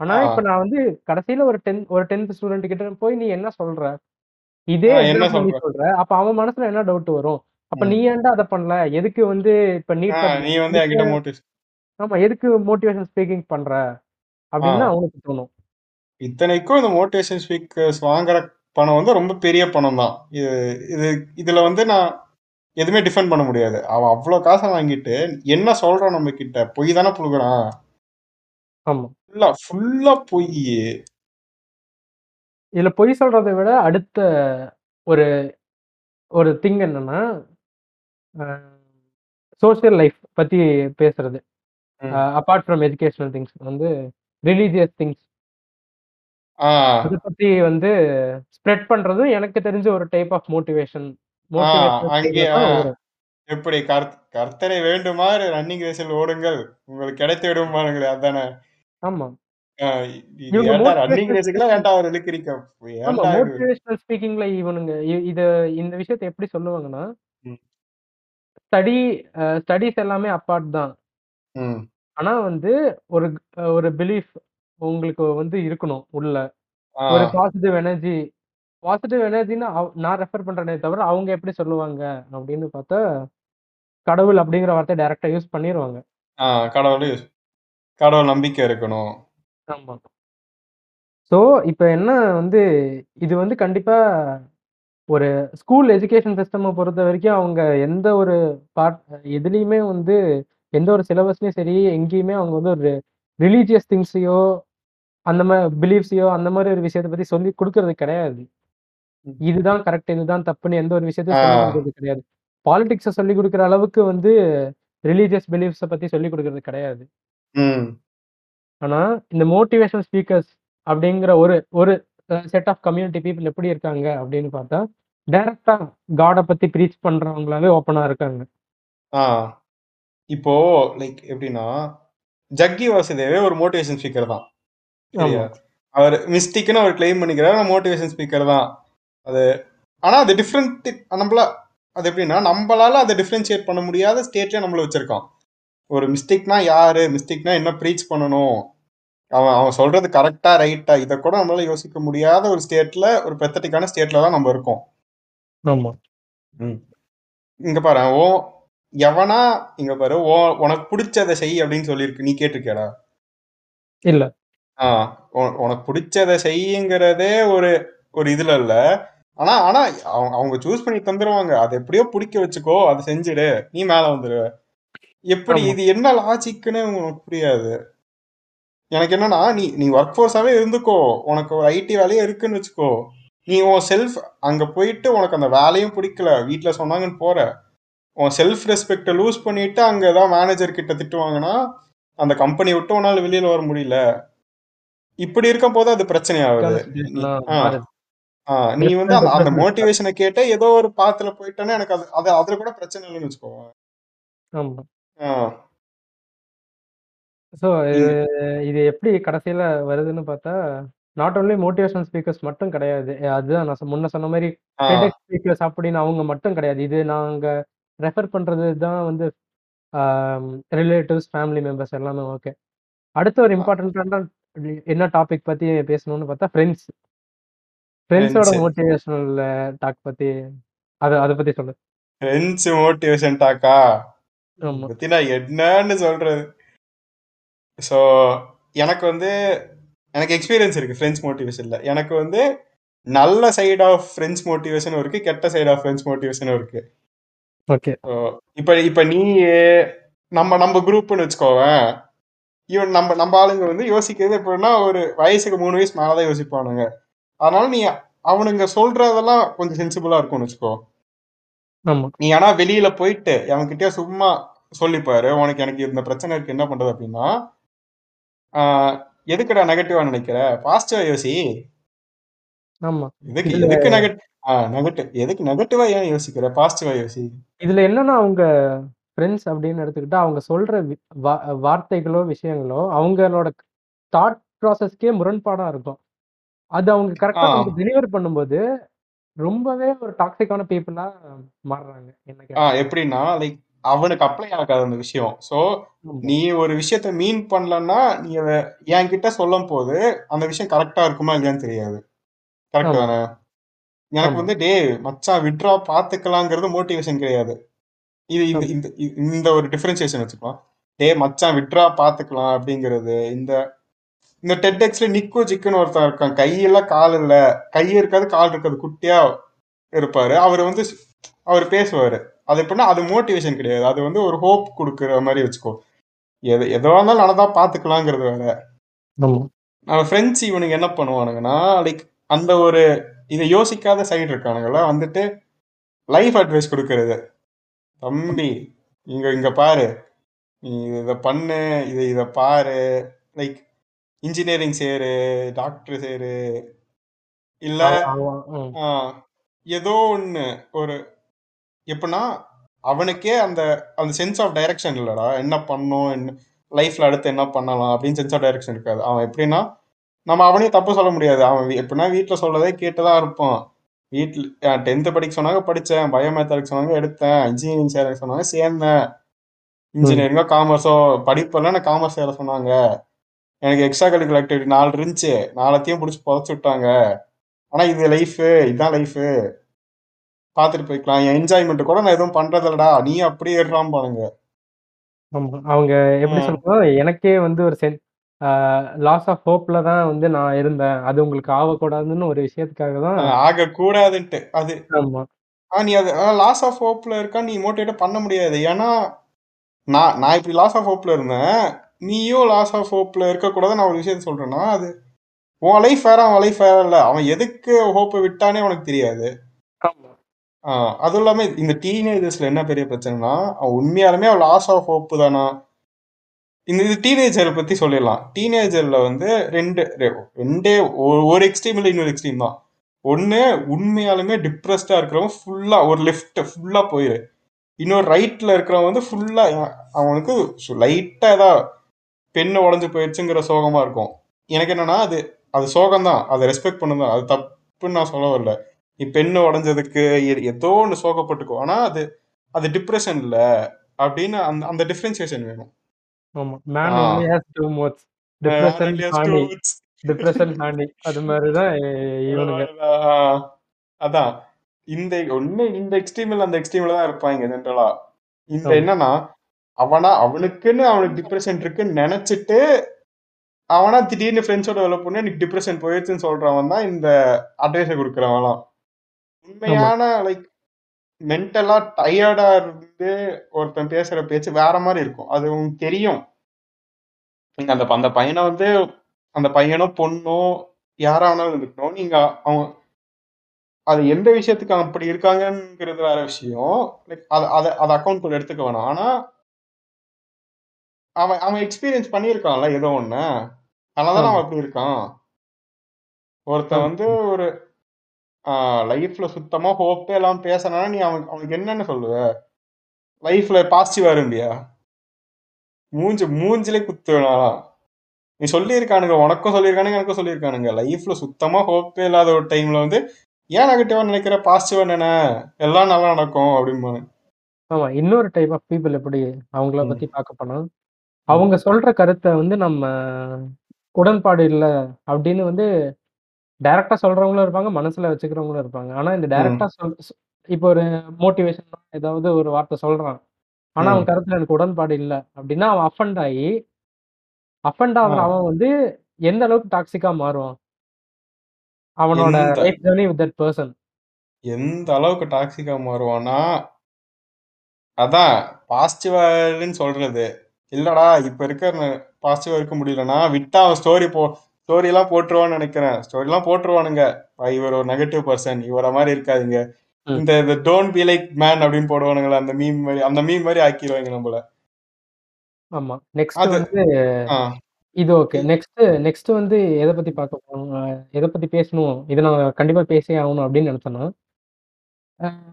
ஆனா இப்ப நான் வந்து கடைசியில ஒரு டென்த் ஒரு டென்த் ஸ்டூடெண்ட் கிட்ட போய் நீ என்ன சொல்ற? இதே என்ன நீ சொல்ற? அப்ப அவன் மனசுல என்ன டவுட் வரும்? அப்ப நீ ஏன்டா அதை பண்ணல? எதுக்கு வந்து இப்ப படிக்க நீ வந்து என்கிட்ட மோட்டிவ் ஆமா எதுக்கு மோட்டிவேஷன் ஸ்பீக்கிங் பண்ற? அப்படின்னு அவனுக்கு தோணும். இத்தனைக்கும் இந்த மோட்டிவேஷன் ஸ்பீக்கர்ஸ் வாங்குற பணம் வந்து ரொம்ப பெரிய பணம் தான். இது இது இதுல வந்து நான் எதுவுமே டிஃபெண்ட் பண்ண முடியாது. அவன் அவ்வளவு காசை வாங்கிட்டு என்ன சொல்றான் நம்ம கிட்ட பொய் தானே புழுகுறான். ஆமா. ஃபுல்லா ஃபுல்லா பொய் இதுல பொய் சொல்றதை விட அடுத்த ஒரு ஒரு திங் என்னன்னா சோஷியல் லைஃப் பத்தி பேசுறது. அப்பார்ட் ஃப்ரம் எஜுகேஷனல் திங்ஸ் வந்து ரிலீஜியஸ் திங்ஸ் அதை பத்தி வந்து ஸ்ப்ரெட் பண்றது எனக்கு தெரிஞ்ச ஒரு டைப் ஆஃப் மோட்டிவேஷன் எப்படி கர்த் கர்த்தரை வேண்டுமாறு ரன்னிங் ரேஸில் ஓடுங்கள். உங்களுக்கு கிடைத்து விடுமானுங்களே அதானே? ஆமா. ஆஹ் இது இவங்க ஏன்டா ரன்னிங் மோட்டிவேஷனல் ரேஸுக்குலாம் ஏன்டா அவர் இழுக்கிறீங்க? ஆமா ஏன்டா இது மோட்டிவேஷனல் ஸ்பீக்கிங்ல இவனுங்க இ- இத இந்த விஷயத்தை எப்படி சொல்லுவாங்கன்னா ம், ஸ்டடி ஸ்டடிஸ் எல்லாமே அப்பார்ட் தான். ம், ஆனா வந்து ஒரு ஒரு பிலீஃப் உங்களுக்கு வந்து இருக்கணும் உள்ள. ஒரு பாசிட்டிவ் எனர்ஜி பாசிட்டிவ் எனர்ஜின்னு நான் ரெஃபர் பண்றேனே தவிர அவங்க எப்படி சொல்லுவாங்க அப்படின்னு பார்த்தா கடவுள் அப்படிங்கிற வார்த்தை டைரக்டா யூஸ் கடவுள் கடவுள் நம்பிக்கை இருக்கணும். ஆமா. ஸோ இப்போ என்ன வந்து இது வந்து கண்டிப்பா ஒரு ஸ்கூல் எஜுகேஷன் சிஸ்டமை பொறுத்த வரைக்கும் அவங்க எந்த ஒரு பார்ட் எதுலேயுமே வந்து எந்த ஒரு சிலபஸ்லையும் சரி எங்கேயுமே அவங்க வந்து ஒரு ரிலீஜியஸ் திங்ஸையோ அந்த மாதிரி பிலீஃப்ஸையோ அந்த மாதிரி ஒரு விஷயத்தை பத்தி சொல்லி கொடுக்கறது கிடையாது. இதுதான் கரெக்ட் இதுதான் தப்புன்னு எந்த ஒரு விஷயத்தையும் சொல்லி கொடுக்கறது கிடையாது. பாலிடிக்ஸை சொல்லி கொடுக்குற அளவுக்கு வந்து ரிலீஜியஸ் பிலீஃப்ஸை பத்தி சொல்லி கொடுக்கறது கிடையாது. ம், ஆனா இந்த மோட்டிவேஷனல் ஸ்பீக்கர்ஸ் அப்படிங்கிற ஒரு ஒரு செட் ஆஃப் கம்யூனிட்டி பீப்புள் எப்படி இருக்காங்க அப்படின்னு பார்த்தா டைரக்டா காடை பத்தி ப்ரீச் பண்றவங்களாவே ஓப்பனா இருக்காங்க. ஆஹ் இப்போ லைக் எப்படின்னா ஜக்கி வாசுதேவே ஒரு மோட்டிவேஷன் ஸ்பீக்கர் தான். சரியா ஆமா. அவர் அவர் கிளைம் பண்ணிக்கிறார் மோட்டிவேஷன் ஸ்பீக்கர் தான். அது ஆனா அது டிஃப்ரெண்ட் நம்மள அது எப்படின்னா நம்மளால அதை டிஃப்ரென்ஷியேட் பண்ண முடியாத ஸ்டேட்ல நம்மள வச்சிருக்கோம் ஒரு மிஸ்டேக்னா யாரு? மிஸ்டேக்னா என்ன ப்ரீச் பண்ணணும்? அவன் அவன் சொல்றது கரெக்டா ரைட்டா இதை கூட நம்மளால யோசிக்க முடியாத ஒரு ஸ்டேட்ல ஒரு பெத்தட்டிக்கான ஸ்டேட்ல தான் நம்ம இருக்கோம். ஆமா. இங்க பாரு ஓ எவனா இங்க பாரு ஓ உனக்கு பிடிச்சதை செய் அப்படின்னு சொல்லியிருக்கு. நீ கேட்டிருக்கியாடா? இல்ல. ஆ உன- உனக்கு பிடிச்சதை செய்யுங்கிறதே ஒரு ஒரு இதுல இல்ல. ஆனா ஆனா அவங்க அவங்க சூஸ் பண்ணி தந்துருவாங்க. அதை எப்படியோ பிடிக்க வச்சுக்கோ அதை செஞ்சுடு. நீ மேல வந்துடுவ எப்படி இது என்ன லாஜிக்னு உனக்கு புரியாது. எனக்கு என்னன்னா நீ நீ ஒர்க் ஃபோர்ஸாவே இருந்துக்கோ. உனக்கு ஒரு ஐடி வேலையே இருக்குன்னு வச்சுக்கோ. நீ உன் செல்ஃப் அங்க போயிட்டு உனக்கு அந்த வேலையும் பிடிக்கல. வீட்ல சொன்னாங்கன்னு போற. உன் செல்ஃப் ரெஸ்பெக்டை லூஸ் பண்ணிட்டு அங்க ஏதாவது மேனேஜர் கிட்ட திட்டுவாங்கன்னா அந்த கம்பெனி விட்டு உன்னால வெளியில வர முடியல. இப்படி இருக்கும் போது அது பிரச்சனை ஆகுது நீ வந்து அந்த மோட்டிவேஷனை கேட்ட ஏதோ ஒரு பாத்துல போயிட்டேன்னா எனக்கு அது அது அதுல கூட பிரச்சனை இல்லைன்னு வச்சுக்கோ. ஆ. ஸோ இது எப்படி கடைசியில வருதுன்னு பார்த்தா நாட் ஒன்லி மோட்டிவேஷனல் ஸ்பீக்கர்ஸ் மட்டும் கிடையாது. அதுதான் நான் முன்ன சொன்ன மாதிரி ஆ. ஸ்பீக்கர்ஸ் அப்படின்னு அவங்க மட்டும் கிடையாது. இது நாங்க ரெஃபர் பண்றது தான் வந்து ரிலேட்டிவ்ஸ் ஃபேமிலி மெம்பர்ஸ் எல்லாமே ஓகே அடுத்த ஒரு இம்பார்ட்டன்டான என்ன டாபிக் பத்தி பேசணும்னு பார்த்தா ஃப்ரெண்ட்ஸ் ஃப்ரெண்ட்ஸோட ஃப்ரெண்ட்ஸ் மோட்டிவேஷனல் டாக் பத்தி. அதை அதை பத்தி சொல்லு. ஃப்ரெண்ட்ஸ் மோட்டிவேஷன் டாக்கா பத்தி நான் என்னன்னு சொல்றது. ஸோ எனக்கு வந்து எனக்கு எக்ஸ்பீரியன்ஸ் இருக்கு ஃப்ரெண்ட்ஸ் மோட்டிவேஷன்ல எனக்கு வந்து நல்ல சைடு ஆஃப் ஃப்ரெண்ட்ஸ் மோட்டிவேஷனும் இருக்கு கெட்ட சைடு ஆஃப் ஃப்ரெண்ட்ஸ் மோட்டிவேஷனும் இருக்கு. ஓகே இப்போ இப்போ நீ நம்ம நம்ம குரூப்னு வச்சுக்கோவேன் இவன் நம்ம நம்ம ஆளுங்க வந்து யோசிக்கிறது எப்படின்னா ஒரு வயசுக்கு மூணு வயசு மேலதான் யோசிப்பானுங்க. அதனால நீ அவனுங்க சொல்றதெல்லாம் கொஞ்சம் சென்சிபிளா இருக்கும்னு வச்சுக்கோ. ஆமா. நீ ஆனா வெளியில போயிட்டு அவன்கிட்ட சும்மா சொல்லிப்பாரு உனக்கு எனக்கு இந்த பிரச்சனை இருக்கு என்ன பண்றது அப்படின்னா எதுக்குடா நெகட்டிவா நினைக்கிற? பாசிட்டிவா யோசி. ஆமா. எதுக்கு இதுல எதுக்கு நெகட்டிவ் எதுக்கு நெகட்டிவா ஏன் யோசிக்கிற? பாசிட்டிவா யோசி. இதுல என்னன்னா அவங்க ஃப்ரெண்ட்ஸ் அப்படின்னு எடுத்துக்கிட்டா அவங்க சொல்ற வார்த்தைகளோ விஷயங்களோ அவங்களோட தாட் ப்ராசஸ்க்கே முரண்பாடா இருக்கும். அது அவங்க கரெக்டா டெலிவர் பண்ணும்போது ரொம்பவே ஒரு டாக்ஸிக்கான பீப்புளா மாறுறாங்க கேட்டா. எப்படின்னா லைக் அவனுக்கு அப்ளை ஆகாது அந்த விஷயம். சோ நீ ஒரு விஷயத்த மீன் பண்ணலன்னா நீ அதை என்கிட்ட சொல்லும் போது அந்த விஷயம் கரெக்டா இருக்குமா இல்லையான்னு தெரியாது. கரெக்ட் தானே? எனக்கு வந்து டே மச்சான் விட்ரா பாத்துக்கலாங்கிறது மோட்டிவேஷன் கிடையாது. இது இந்த இந்த ஒரு டிஃபரன்சியேஷன் வச்சுக்கலாம் டே மச்சான் விட்ரா பாத்துக்கலாம் அப்படிங்கிறது இந்த இந்த டெட்எக்ஸ்ல நிக்கு ஜிக்குன்னு ஒருத்தன் இருக்கான். கையில கால் இல்ல. கை இருக்காது கால் இருக்காது. குட்டியா இருப்பாரு. அவர் வந்து அவர் பேசுவாரு. அது எப்படின்னா அது மோட்டிவேஷன் கிடையாது. அது வந்து ஒரு ஹோப் கொடுக்குற மாதிரி வச்சுக்கோ. எது எதுவா இருந்தாலும் நடந்தா பாத்துக்கலாங்கிறது வேற. நம்ம ஃப்ரெண்ட்ஸ் இவனுக்கு என்ன பண்ணுவானுங்கன்னா லைக் அந்த ஒரு இதை யோசிக்காத சைடு இருக்கானுங்களா வந்துட்டு லைஃப் அட்வைஸ் கொடுக்கறது. தம்பி இங்க இங்க பாரு. நீ இதை பண்ணு இதை இதை பாரு. லைக் இன்ஜினியரிங் சேரு டாக்டர் சேரு இல்ல ஏதோ ஒண்ணு ஒரு எப்படின்னா அவனுக்கே அந்த அந்த சென்ஸ் ஆஃப் டைரக்ஷன் இல்லடா என்ன பண்ணும் என்ன லைஃப்ல அடுத்து என்ன பண்ணலாம் அப்படின்னு சென்ஸ் ஆஃப் டைரக்ஷன் இருக்காது. அவன் எப்படின்னா நம்ம அவனையும் தப்பு சொல்ல முடியாது. அவன் எப்படின்னா வீட்டில் சொல்லதே கேட்டுதான் இருப்பான். வீட்டில் டென்த்து படிக்க சொன்னாங்க படித்தேன் பயோமேத் எடுக்க சொன்னாங்க எடுத்தேன். இன்ஜினியரிங் சேர சொன்னாங்க சேர்ந்தேன். இன்ஜினியரிங்கோ காமர்ஸோ படிப்பெல்லாம் நான் காமர்ஸ் சேர சொன்னாங்க. எனக்கு எக்ஸ்ட்ரா கரிக்குலர் ஆக்டிவிட்டி நாலு இருந்துச்சு. நாலத்தையும் பிடிச்சி புதைச்சி விட்டாங்க. ஆனா இது லைஃபு இதுதான் லைஃபு பார்த்துட்டு போய்க்கலாம். என் என்ஜாய்மெண்ட் கூட நான் எதுவும் பண்றது இல்லடா நீ அப்படியே ஏறாம பாருங்க. அவங்க எப்படி ம். சொல்லணும் எனக்கே வந்து ஒரு சென் லாஸ் ஆஃப் ஹோப்ல தான் வந்து நான் இருந்தேன். அது உங்களுக்கு ஆகக்கூடாதுன்னு ஒரு விஷயத்துக்காக தான். ஆக கூடாதுன்ட்டு அது ஆமா. ஆ நீ அது லாஸ் ஆஃப் ஹோப்ல இருக்கா நீ மோட்டிவேட் பண்ண முடியாது. ஏன்னா நான் நான் இப்படி லாஸ் ஆஃப் ஹோப்ல இருந்தேன். நீயும் லாஸ் ஆஃப் ஹோப்ல இருக்கக்கூடாது நான் ஒரு விஷயத்த சொல்றேன்னா அது உன் லைஃப் வேற அவன் லைஃப் வேற இல்ல. அவன் எதுக்கு ஹோப்பை விட்டானே உனக்கு தெரியாது. அதுவும் இல்லாம இந்த டீனேஜர்ஸ்ல என்ன பெரிய பிரச்சனைனா அவன் உண்மையாலுமே அவன் லாஸ் ஆஃப் ஹோப் தானா? இந்த இது டீனேஜரை பத்தி சொல்லிடலாம். டீனேஜர்ல வந்து ரெண்டு ரெண்டே ஒரு- எக்ஸ்ட்ரீம் இல்லை இன்னொரு எக்ஸ்ட்ரீம் தான். ஒண்ணு உண்மையாலுமே டிப்ரெஸ்டா இருக்கிறவன் ஃபுல்லா ஒரு லெஃப்ட் ஃபுல்லா போயிரு. இன்னொரு ரைட்ல இருக்கிறவன் வந்து ஃபுல்லா அவனுக்கு லைட்டா ஏதாவது பெண்ணு உடஞ்சு போயிடுச்சுங்கிற சோகமா இருக்கும். எனக்கு என்னன்னா அது அது சோகம் தான் அதை ரெஸ்பெக்ட் பண்ணுதான். அது தப்புன்னு நான் சொல்ல வரல. நீ பெண்ணு உடஞ்சதுக்கு ஏதோ ஒன்று சோகப்பட்டுக்கோ. ஆனா அது அது டிப்ரெஷன் இல்ல அப்படின்னு அந்த அந்த டிஃபரன்சியேஷன் வேணும். அது மாதிரிதான் அதான். இந்த ஒண்ணு இந்த எக்ஸ்ட்ரீம்ல அந்த எக்ஸ்ட்ரீம்ல தான் இருப்பாங்க ஜென்ரலா இந்த. என்னன்னா அவனா அவனுக்குன்னு அவனுக்கு டிப்ரெஷன் இருக்குன்னு நினைச்சிட்டு அவனா திடீர்னு ஃப்ரெண்ட்ஸோட வெளில போனா எனக்கு டிப்ரெஷன் போயிடுச்சுன்னு சொல்றவன் தான் இந்த அட்வைஸை கொடுக்குறவன்லாம் உண்மையான லைக் மென்டலா டயர்டா இருந்து ஒருத்தன் பேசுற பேச்சு வேற மாதிரி இருக்கும். அது உங்களுக்கு தெரியும். நீங்க அந்த அந்த பையனை வந்து அந்த பையனோ பொண்ணோ யாரா வேணாலும் இருக்கணும் நீங்க அவங்க அது எந்த விஷயத்துக்கு அப்படி இருக்காங்கங்கிறது வேற விஷயம். லைக் அதை அதை அதை அக்கௌண்ட் எடுத்துக்க வேணாம். ஆனா அவன் அவன் எக்ஸ்பீரியன்ஸ் பண்ணியிருக்கான்ல ஏதோ ஒண்ணு. அதனாலதான் அவன் அப்படி இருக்கான். ஒருத்தன். வந்து ஒரு லைஃப்ல சுத்தமா ஹோப்பே எல்லாம் பேசினா நீ அவனுக்கு அவனுக்கு என்னன்னு சொல்லுவ? லைஃப்ல பாசிட்டிவா இருந்தியா? மூஞ்சி மூஞ்சிலே குத்து வேணாம் நீ சொல்லியிருக்கானுங்க உனக்கும் சொல்லியிருக்கானுங்க எனக்கும் சொல்லியிருக்கானுங்க. லைஃப்ல சுத்தமா ஹோப்பே இல்லாத ஒரு டைம்ல வந்து ஏன் நெகட்டிவா நினைக்கிற? பாசிட்டிவா நினை எல்லாம் நல்லா நடக்கும் அப்படிம்பாங்க. ஆமா இன்னொரு டைப் ஆஃப் பீப்புள் எப்படி? அவங்கள. பத்தி பார்க்க போனா அவங்க சொல்ற கருத்தை வந்து நம்ம உடன்பாடு இல்லை அப்படின்னு வந்து டைரக்டா சொல்றவங்களும் இருப்பாங்க மனசுல வச்சுக்கிறவங்களும் இருப்பாங்க. ஆனா இந்த டைரக்டா சொல் இப்போ ஒரு மோட்டிவேஷன் ஏதாவது ஒரு வார்த்தை சொல்றான். ஆனா அவன். கருத்துல எனக்கு உடன்பாடு இல்லை அப்படின்னா அவன் அஃபண்ட் ஆகி அஃபண்ட் ஆகுற. அவன் வந்து எந்த அளவுக்கு டாக்ஸிக்கா மாறுவான்? அவனோட life journey with that person எந்த அளவுக்கு டாக்ஸிக்கா மாறுவான்னா அதான் பாசிட்டிவான்னு சொல்றது. இல்லடா இப்ப இருக்க பாசிட்டிவா இருக்க முடியலன்னா விட்டா அவன் ஸ்டோரி போ ஸ்டோரி எல்லாம் போட்டுருவான்னு நினைக்கிறேன். ஸ்டோரி எல்லாம் போட்டுருவானுங்க. "பா, இவர் ஒரு நெகட்டிவ் பர்சன் இவர மாதிரி இருக்காதீங்க. இந்த டோன்ட் பி லைக் மேன் அப்படின்னு போடுவானுங்களே அந்த மீம் மாதிரி அந்த மீம் மாதிரி ஆக்கிடுவாங்க நம்மள. ஆமா. நெக்ஸ்ட் வந்து இது ஓகே நெக்ஸ்ட் நெக்ஸ்ட் வந்து எதை பத்தி பார்க்க போறோம்? எதை பத்தி பேசணும்? இதை நான் கண்டிப்பா பேசியே ஆகணும் அப்படின்னு நினைச்சேன்னா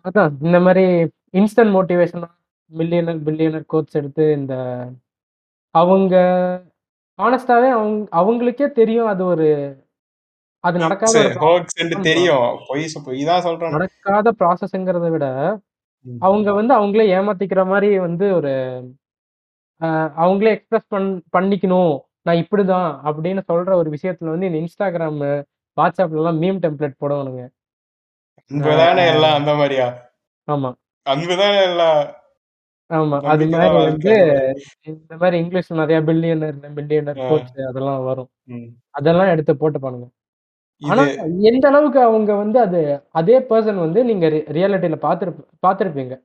அதான். இந்த மாதிரி instant motivation millionaire billionaire quotes எடுத்து இந்த அவங்க ஆனஸ்டாவே அவங்க அவங்களுக்கே தெரியும் அது ஒரு அது நடக்காத. தெரியும். பொய் பொய் தான் சொல்றான் நடக்காத ப்ராசஸ்ங்கிறத விட. அவங்க வந்து அவங்களே ஏமாத்திக்கிற மாதிரி வந்து ஒரு அவங்களே எக்ஸ்பிரஸ் பண் பண்ணிக்கணும். நான் இப்படிதான் அப்படின்னு சொல்ற ஒரு விஷயத்துல வந்து இந்த இன்ஸ்டாகிராம் வாட்ஸ்அப்ல எல்லாம் மீம் டெம்ப்ளேட் போடுவானுங்க அன்புதானே எல்லாம் அந்த மாதிரியா? ஆமா. அன்புதானே எல்லாம்? ஆமா அது மாதிரி வந்து வாழ்க்கை இந்த மாதிரி இங்கிலீஷ்ல நிறைய பில்லியனர் பில்லியனர் ஆ. கோட்ஸ் அதெல்லாம் வரும் ம். அதெல்லாம் எடுத்து போட்டுப்பானுங்க ஆனா இது எந்த அளவுக்கு அவங்க வந்து அது அதே பர்சன் வந்து நீங்க ரியாலிட்டியில பாத்துருப்ப பாத்திருப்பீங்க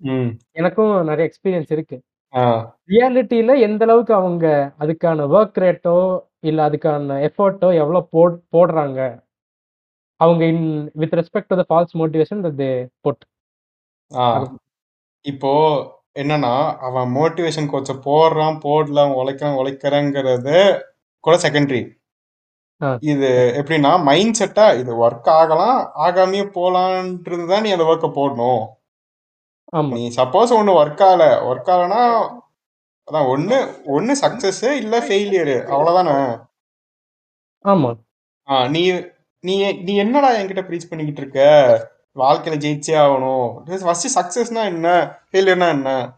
ம். எனக்கும் நிறைய எக்ஸ்பீரியன்ஸ் இருக்கு ஆ. ரியாலிட்டியில எந்த அளவுக்கு அவங்க அதுக்கான ஒர்க் ரேட்டோ இல்ல அதுக்கான எஃபர்ட்டோ எவ்வளவு போட் போடுறாங்க அவங்க in with respect to the false motivation they post ஆ. இப்போ என்னன்னா அவன் மோட்டிவேஷன் கோச்ச போடுறான் போடலாம் உழைக்கிறான் உழைக்கிறேங்கிறது கூட செகண்டரி ஆ. இது எப்படின்னா மைண்ட் செட்டா இது ஒர்க் ஆகலாம் ஆகாமையே போலான்றது தான் நீ அந்த ஒர்க்கை போடணும். ஆமா. நீ சப்போஸ் ஒண்ணு ஒர்க் ஆகல ஒர்க் ஆகலனா அதான் ஒண்ணு ஒண்ணு சக்சஸ் இல்ல ஃபெயிலியர் அவ்வளவுதானே? ஆமா. ஆ, நீ நீ நீ என்னடா என்கிட்ட ப்ரீச் பண்ணிக்கிட்டு இருக்க? வாழ்க்கையில ஜெயிச்சே ஆகணும். ஃபர்ஸ்ட் சக்சஸ்னா என்ன? ஃபெயிலியர்னா என்ன?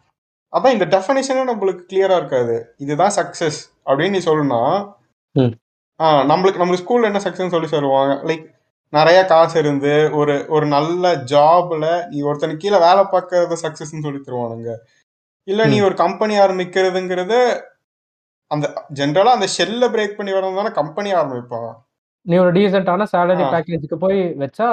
அதான் இந்த டெஃபினேஷனே நம்மளுக்கு கிளியரா இருக்காது. இதுதான் சக்சஸ் அப்படின்னு நீ சொல்லணும் ம். ஆ நம்மளுக்கு நம்ம ஸ்கூல்ல என்ன சக்சஸ் சொல்லி சொல்லுவாங்க லைக் நிறைய காசு இருந்து ஒரு ஒரு நல்ல ஜாப்ல நீ ஒருத்தனுக்கு கீழே வேலை பார்க்கறது சக்சஸ்ன்னு சொல்லி தருவானுங்க. இல்ல நீ. ஒரு கம்பெனி ஆரம்பிக்கிறதுங்கிறது அந்த ஜென்ரலா அந்த ஷெல்ல பிரேக் பண்ணி வரணும் தானே கம்பெனி ஆரம்பிப்பான். நீ ஒரு டீசென்டான சேலரி. பேக்கேஜுக்கு போய் வச்சா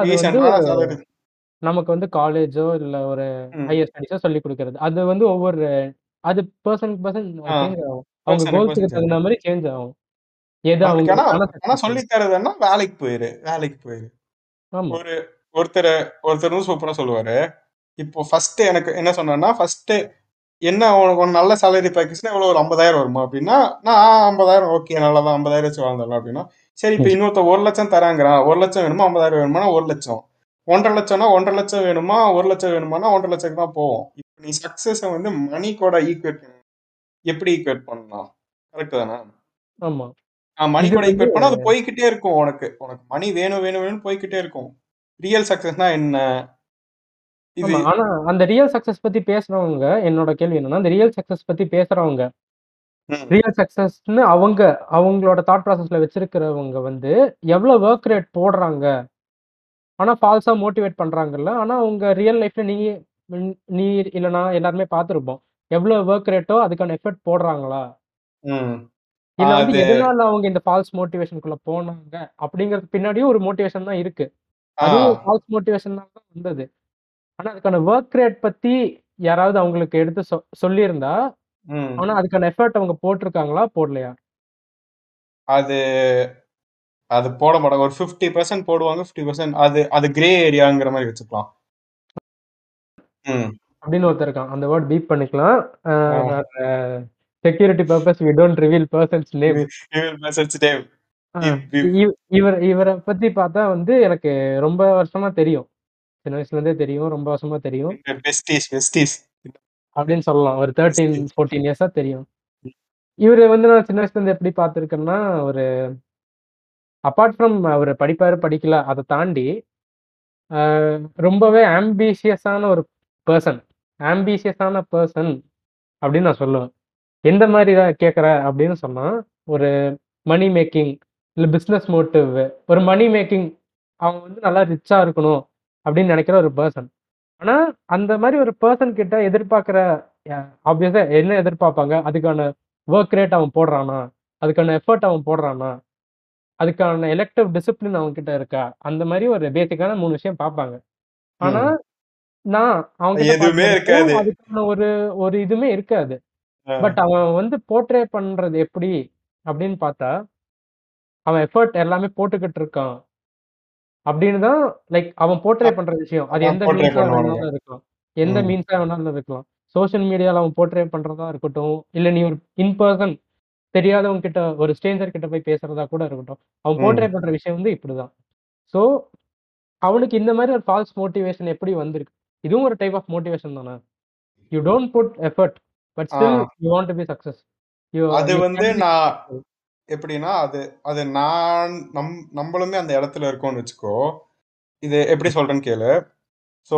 நமக்கு வந்து காலேஜோ இல்ல ஒரு. ஹையர் ஸ்டடிஸோ சொல்லி கொடுக்கறது. அது வந்து ஒவ்வொரு அது பர்சனுக்கு பர்சன் ஆ. சேஞ்ச் ஆகும். அவங்க கோல்ஸுக்கு தகுந்த மாதிரி சேஞ்ச் ஆகும். எது success. சொல்லி தரதுன்னா வேலைக்கு போயிரு வேலைக்கு போயிரு. ஒரு ஒருத்தர் ஒருத்தர் சூப்பரா சொல்லுவாரு. இப்போ ஃபர்ஸ்ட் எனக்கு என்ன சொன்னா ஃபர்ஸ்ட் என்ன உனக்கு ஒரு நல்ல சேலரி பேக்கேஜ்னா எவ்வளவு ஒரு ஐம்பதாயிரம் வருமா அப்படின்னா நான் ஐம்பதாயிரம் ஓகே நல்லதான் ஐம்பதாயிரம் வச்சு வாழ்ந்துடலாம் அப்படின்னா சரி இப்போ இன்னொருத்த ஒரு லட்சம் தராங்கிறான் ஒரு லட்சம் வேணுமா ஐம்பதாயிரம் வேணுமானா ஒரு லட்சம். ஒன்றரை லட்சம்னா ஒன்றரை லட்சம் வேணுமா? ஒரு லட்சம் வேணுமானா ஒன்றரை லட்சம் தான் போவோம். இப்போ நீ சக்சஸை வந்து மணி கூட ஈக்குவேட் எப்படி ஈக்குவேட் பண்ணலாம்? கரெக்ட் தானே? ஆமா. மணி கூட ஈக்குவேட் பண்ணா அது போய்க்கிட்டே இருக்கும் உனக்கு. உனக்கு மணி வேணும் வேணும் வேணும் போய்க்கிட்டே இருக்கும். ரியல் சக்சஸ்னா என்ன? இது ஆனா அந்த ரியல் சக்சஸ் பத்தி பேசுறவங்க என்னோட கேள்வி என்னன்னா அந்த ரியல் சக்சஸ் பத்தி பேசுறவங்க ரியல் சக்சஸ்னு அவங்க அவங்களோட தாட் ப்ராசஸ்ல வச்சிருக்கிறவங்க வந்து எவ்வளவு ஒர்க் ரேட் போடுறாங்க? ஆனா ஃபால்ஸா மோட்டிவேட் பண்றாங்கல்ல. ஆனா அவங்க ரியல் லைஃப்ல நீ நீ இல்லனா எல்லாருமே பார்த்திருப்போம். எவ்வளவு ஒர்க் ரேட்டோ அதுக்கான எஃபர்ட் போடுறாங்களா. இல்ல வந்து எதனால அவங்க இந்த ஃபால்ஸ் மோட்டிவேஷனுக்குள்ள போனாங்க? அப்படிங்கிறது பின்னாடியும் ஒரு மோட்டிவேஷன் தான் இருக்கு. அதுவும் ஃபால்ஸ் மோட்டிவேஷன் தான் வந்தது. ஆனா அதுக்கான ஒர்க் ரேட் பத்தி யாராவது அவங்களுக்கு எடுத்து சொ சொல்லியிருந்தா ம். ஆனா அதுக்கான எஃபர்ட் அவங்க போட்டிருக்காங்களா? போடலையா? அது அது போட மாட்டாங்க. ஒரு ஃபிஃப்டி பர்சன்ட் போடுவாங்க ஃபிஃப்டி பர்சன்ட் அது அது கிரே ஏரியாங்கிற மாதிரி வச்சுக்கலாம். ம். அப்படின்னு ஒருத்தர் இருக்கான். அந்த வேர்ட் பீப் பண்ணிக்கலாம். Security purpose we don't reveal person's name. Beep, beep. இவர் இவரை பத்தி பார்த்தா வந்து எனக்கு ரொம்ப வருஷமா தெரியும். சின்ன வயசுல இருந்தே தெரியும் ரொம்ப வருஷமா தெரியும். அப்படின்னு சொல்லலாம். ஒரு தேர்ட்டீன் ஃபோர்டீன் இயர்ஸா தெரியும். இவரு வந்து நான் சின்ன வயசுல இருந்து எப்படி பார்த்துருக்கேன்னா, ஒரு அப்பார்ட் ஃப்ரம் அவர் படிப்பாரு, படிக்கல அதை தாண்டி, ரொம்பவே ஆம்பிஷியஸான ஒரு பர்சன் ஆம்பிஷியஸான பர்சன் அப்படின்னு நான் சொல்லுவேன். எந்த மாதிரி தான் கேட்குற அப்படின்னு சொன்னால் ஒரு மணி மேக்கிங், இல்லை பிஸ்னஸ் மோட்டிவ், ஒரு மணி மேக்கிங் அவங்க வந்து நல்லா ரிச்சாக இருக்கணும் அப்படின்னு நினைக்கிற ஒரு பர்சன் ஆனால் அந்த மாதிரி ஒரு பர்சன் கிட்ட எதிர்பார்க்குற ஆப்வியஸாக என்ன எதிர்பார்ப்பாங்க? அதுக்கான ஒர்க் ரேட் அவன் போடுறானா? அதுக்கான எஃபோர்ட் அவன் போடுறானா? அதுக்கான எலக்டிவ் டிசிப்ளின் அவன்கிட்ட இருக்கா? அந்த மாரி ஒரு பேசிக்கான 3 விஷயம் பார்ப்பாங்க. ஆனா. நான் எதுவுமே இருக்காது. வரைக்கும் அதுக்கான ஒரு ஒரு இதுவுமே இருக்காது. பட் அவன் வந்து போர்ட்ரே பண்றது எப்படி அப்படின்னு பார்த்தா, அவன் எஃபோர்ட் எல்லாமே போட்டுக்கிட்டு இருக்கான். அப்படின்னு தான் லைக் அவன் போர்ட்ரே பண்ற விஷயம். அது எந்த மீன்ஸா. வேணாலும் இருக்கலாம். எந்த. மீன்ஸா வேணாலும் இருக்கலாம். சோசியல் மீடியால அவன் போர்ட்ரே பண்றதா இருக்கட்டும், இல்ல நீ ஒரு இன் பெர்சன் தெரியாதவங்க கிட்ட ஒரு ஸ்ட்ரேஞ்சர் கிட்ட போய் பேசுறதா கூட இருக்கட்டும். அவன். போர்ட்ரே பண்ற விஷயம் வந்து இப்படிதான். ஸோ, அவனுக்கு இந்த மாரி ஒரு ஃபால்ஸ் மோட்டிவேஷன் எப்படி வந்திருக்கு? இதுவும் ஒரு டைப் ஆஃப் மோட்டிவேஷன் தானே. You don't put effort. But. Still you want to be success. அது வந்து நான். எப்படின்னா, அது அது நான் நம் நம்பளுமே அந்த இடத்துல இருக்கோம்னு வச்சுக்கோ. இது எப்படி சொல்றேன்னு கேளு. ஸோ,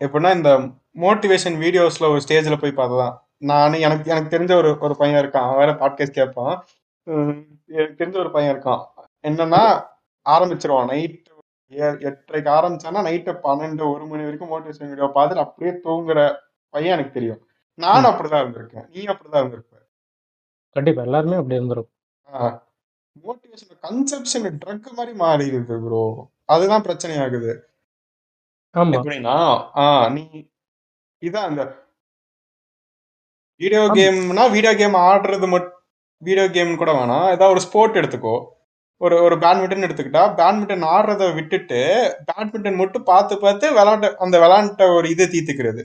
எப்படின்னா இந்த மோட்டிவேஷன் வீடியோஸ்ல ஒரு ஸ்டேஜ்ல போய் பார்த்ததான். நானு எனக்கு எனக்கு தெரிஞ்ச ஒரு ஒரு பையன் இருக்கான். அவன் வேற பாட்காஸ்ட் கேட்பான். எனக்கு தெரிஞ்ச ஒரு பையன் இருக்கான். என்னன்னா, ஆரம்பிச்சுருவான். நைட் எ 8:30க்கு ஆரம்பிச்சான்னா, நைட்டு 12, 1 மணி வரைக்கும் மோட்டிவேஷன் வீடியோ பார்த்துட்டு அப்படியே தூங்குற பையன் எனக்கு தெரியும். நானும் அப்படிதான் இருந்திருக்கேன். நீயும் அப்படிதான் இருந்திருப்ப. கண்டிப்பா. எல்லாருமே அப்படி இருந்துரும். ஆ. மோட்டிவேஷன் கன்செப்ஷன் ட்ரக் மாரி மாறிருது ப்ரோ. அதுதான் பிரச்சனையாகுது. ஆமா. எப்படின்னா, ஆ நீ இதான் அந்த வீடியோ. கேம்னா, வீடியோ கேம் ஆடுறது மட் வீடியோ கேம் கூட வேணாம். ஏதாவது ஒரு ஸ்போர்ட் எடுத்துக்கோ. ஒரு ஒரு பேட்மிண்டன் எடுத்துக்கிட்டா, பேட்மிண்டன் ஆடுறத விட்டுட்டு, பேட்மிண்டன் மட்டும் பார்த்து பார்த்து விளையாட்ட அந்த விளையாண்ட ஒரு இத தீர்த்துக்கிறது.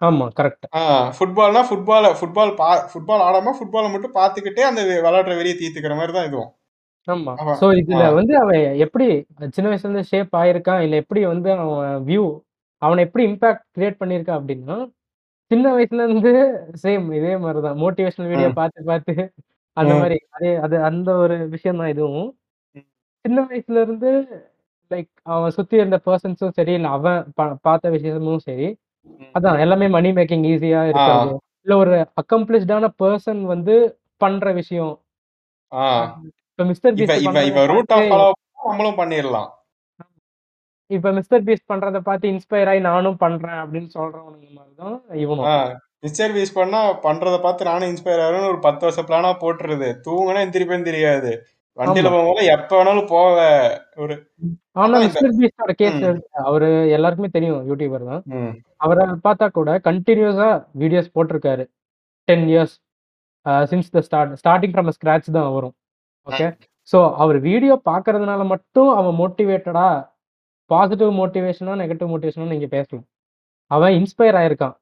ஆமா. கரெக்ட். ஆ ஃபுட்பால்னா ஃபுட்பால ஃபுட்பால் பா ஃபுட்பால் ஆடாம ஃபுட்பால மட்டும் பார்த்துக்கிட்டே அந்த விளையாடுற வெறிய தீர்த்துக்கிற மாரி தான் இதுவும். ஆமா. ஆ. இதுல வந்து அவன் எப்படி சின்ன வயசுல இருந்து ஷேப் ஆயிருக்கான், இல்ல எப்படி வந்து அவன் வியூ அவன எப்படி இம்பாக்ட் கிரியேட் பண்ணியிருக்கா அப்படின்னா, சின்ன வயசுல இருந்து சேம் இதே மாரி தான். மோட்டிவேஷனல் வீடியோ ம். பார்த்து பார்த்து அந்த ம். மாரி அதே அது அந்த ஒரு விஷயம் தான் இதுவும். ம். சின்ன வயசுல இருந்து லைக் அவன் சுத்தி இருந்த பெர்சன்ஸும் சரி, இல்ல அவன் ப பார்த்த விஷயமும் சரி, ம். அதான் எல்லாமே மனி மேக்கிங் ஈஸியா ஆ. இருக்கிறது. இல்ல ஒரு அக்கம்ப்ளிஷ்டான பெர்சன் வந்து பண்ற விஷயம். ஆ. அ இப்ப மிஸ்டர் இவ பீஸ்ட் இவ பண்றத இவ ரூட்ட பார்த்தே ஃபாலோ பண்ணா நம்மளும் பண்ணிரலாம். இப்ப மிஸ்டர் பீஸ்ட் பண்றத பார்த்து இன்ஸ்பயர் ஆயி நானும் பண்றேன் அப்படின்னு சொல்றவனுங்க மாரி தான். இவனும். மிஸ்டர் பீஸ்ட் பண்ணா பண்றத பார்த்து நானும் இன்ஸ்பயர் ஆகுறேன்னு ஒரு 10 வருஷ பிளானா போட்டுறது. தூங்குனா எந்திரிப்பேன்னு தெரியாது. வண்டியில. போகும்போது எப்ப வேணாலும் போவ. ஒரு. ஆனா மிஸ்டர் பீஸ்டோட கேஸ். அவரு எல்லாருக்குமே தெரியும் யூடியூபர் தான். அவர பார்த்தா கூட கன்டினியூஸா வீடியோஸ் போட்டிருக்காரு. 10 years since the start starting from scratch தான் அவரும். ஓகே. ஸோ அவர் வீடியோ பார்க்கறதுனால மட்டும் அவன் மோட்டிவேட்டடா பாசிட்டிவ் மோட்டிவேஷனா, நெகட்டிவ் மோட்டிவேஷனா நீங்க பேசலாம். அவன் இன்ஸ்பயர் ஆயிருக்கான்.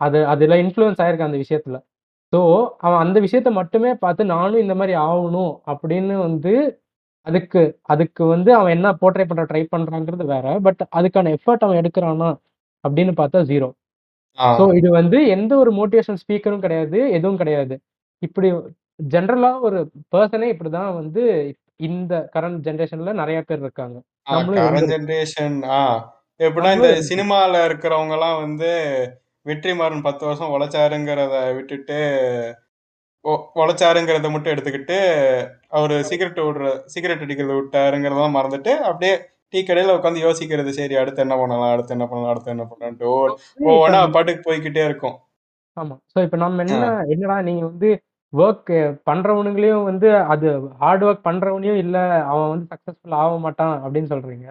அது அதுல இன்ஃப்ளூயன்ஸ் ஆயிருக்கான் அந்த விஷயத்துல. ஸோ அவன் அந்த விஷயத்த மட்டுமே பார்த்து நானும் இந்த மாரி ஆவணும் அப்படின்னு வந்து அதுக்கு அதுக்கு வந்து அவன் என்ன போர்ட்ரே பண்ற ட்ரை பண்றான்ங்கிறது வேற. பட் அதுக்கான எஃபோர்ட் அவன் எடுக்குறானா அப்படின்னு பார்த்தா 0. ஆ. ஸோ இது வந்து எந்த ஒரு மோட்டிவேஷனல் ஸ்பீக்கரும் கிடையாது. எதுவும் கிடையாது. இப்படி ஜெனரலா ஒரு பெர்சனே இப்படிதான் வந்து இந்த கரண்ட் ஜெனரேஷன்ல நெறைய பேர் இருக்காங்க. ஆ நம்மளும் கரண்ட் இருந்திருக்கோம். ஜெனரேஷன் ஆ. எப்படின்னா இந்த நம்மளும் இருந்திருக்கோம். சினிமால இருக்கிறவங்கலாம் வந்து வெற்றிமாறன் 10 வருஷம் உழைச்சாருங்கிறத விட்டுட்டு, ஒ உழைச்சாருங்கிறத மட்டும் எடுத்துக்கிட்டு, அவரு சிகரெட் விடுற சிகரெட் அடிக்கிறத விட்டாருங்கிறதெல்லாம் மறந்துட்டு, அப்படியே டீ கடையில உட்காந்து யோசிக்கிறது. சரி அடுத்து என்ன பண்ணலாம்? அடுத்து என்ன பண்ணலாம்? அடுத்து என்ன பண்ணலான்ட்டு ஒ ஒவ்வொன்னா பாட்டுக்கு போய்க்கிட்டே இருக்கும். ஆமா. ஸோ இப்ப நம்ம ஆ. என்ன என்னடா நீங்க வந்து வொர்க் பண்றவனுங்களையும் வந்து அது ஹார்ட் வொர்க் பண்றவனையும் இல்ல, அவன் வந்து சக்சஸ்ஃபுல் ஆக மாட்டான் அப்படின்னு சொல்றீங்க.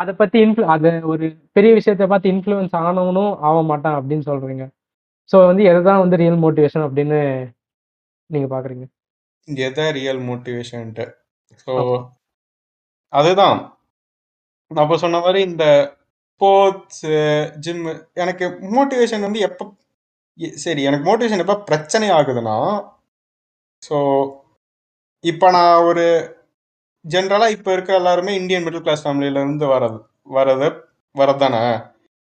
அத பத்தி இன்ஃப்ளு அத ஒரு பெரிய விஷயத்த பார்த்து இன்ஃப்ளூயன்ஸ் ஆனவனும் ஆக மாட்டான் அப்படின்னு சொல்றீங்க. ஸோ வந்து எதுதான் வந்து ரியல் மோட்டிவேஷன் அப்படின்னு நீங்க பார்க்குறீங்க? எத ரியல் மோட்டிவேஷன்ட்டு. ஸோ. அதுதான். அப்ப சொன்ன மாரி இந்த ஸ்போர்ட்ஸு, ஜிம்மு எனக்கு மோட்டிவேஷன் வந்து எப்ப சரி எனக்கு மோட்டிவேஷன் எப்ப பிரச்சனை ஆகுதுன்னா, ஸோ இப்ப நான் ஒரு ஜெனரலா இப்ப இருக்க எல்லாருமே இந்தியன் மிடில் கிளாஸ் ஃபேமிலில இருந்து வரது வரது வரது தானே.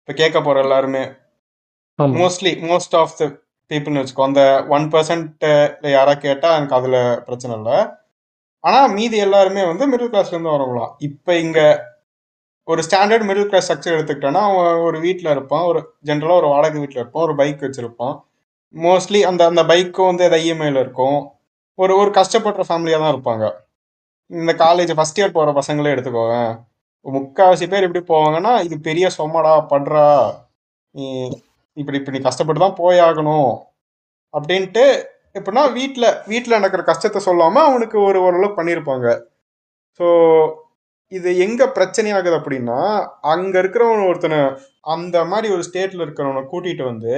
இப்ப கேட்க போற எல்லாருமே. மோஸ்ட்லி மோஸ்ட் ஆஃப் த பீப்புள்னு வச்சுக்கோ அந்த ஒன் பர்சன்ட் யாரா கேட்டா எனக்கு அதுல பிரச்சனை இல்லை ஆனா மீதி எல்லாருமே வந்து மிடில் கிளாஸ்ல இருந்து வரவங்களாம் இப்ப இங்க ஒரு ஸ்டாண்டர்ட் மிடில் கிளாஸ் ஸ்ட்ரக்சர் எடுத்துக்கிட்டோன்னா அவன் ஒரு வீட்டில் இருப்பான் ஒரு ஜென்ரலாக ஒரு வாடகை வீட்டில் இருப்பான் ஒரு பைக் வச்சுருப்பான். மோஸ்ட்லி அந்த அந்த பைக்கும் வந்து எதாவது ஐஎம்ஐயில் இருக்கும். ஒரு ஒரு கஷ்டப்படுற ஃபேமிலியாக தான் இருப்பாங்க. இந்த காலேஜ் ஃபர்ஸ்ட் இயர் போகிற பசங்களே எடுத்துக்கோங்க. முக்கால்வாசி பேர் எப்படி போவாங்கன்னா இது பெரிய சொம்மடா படுறா நீ இப்படி இப்படி நீ கஷ்டப்பட்டு தான் போயாகணும் அப்படின்ட்டு எப்படின்னா வீட்டில் வீட்டில் நடக்கிற கஷ்டத்தை சொல்லாமல் அவனுக்கு ஒரு ஓரளவு பண்ணியிருப்பாங்க. ஸோ இது எங்க பிரச்சனை ஆகுது அப்படின்னா அங்க இருக்கிறவன் ஒருத்தனை அந்த மாதிரி ஒரு ஸ்டேட்ல இருக்கிறவனை கூட்டிட்டு வந்து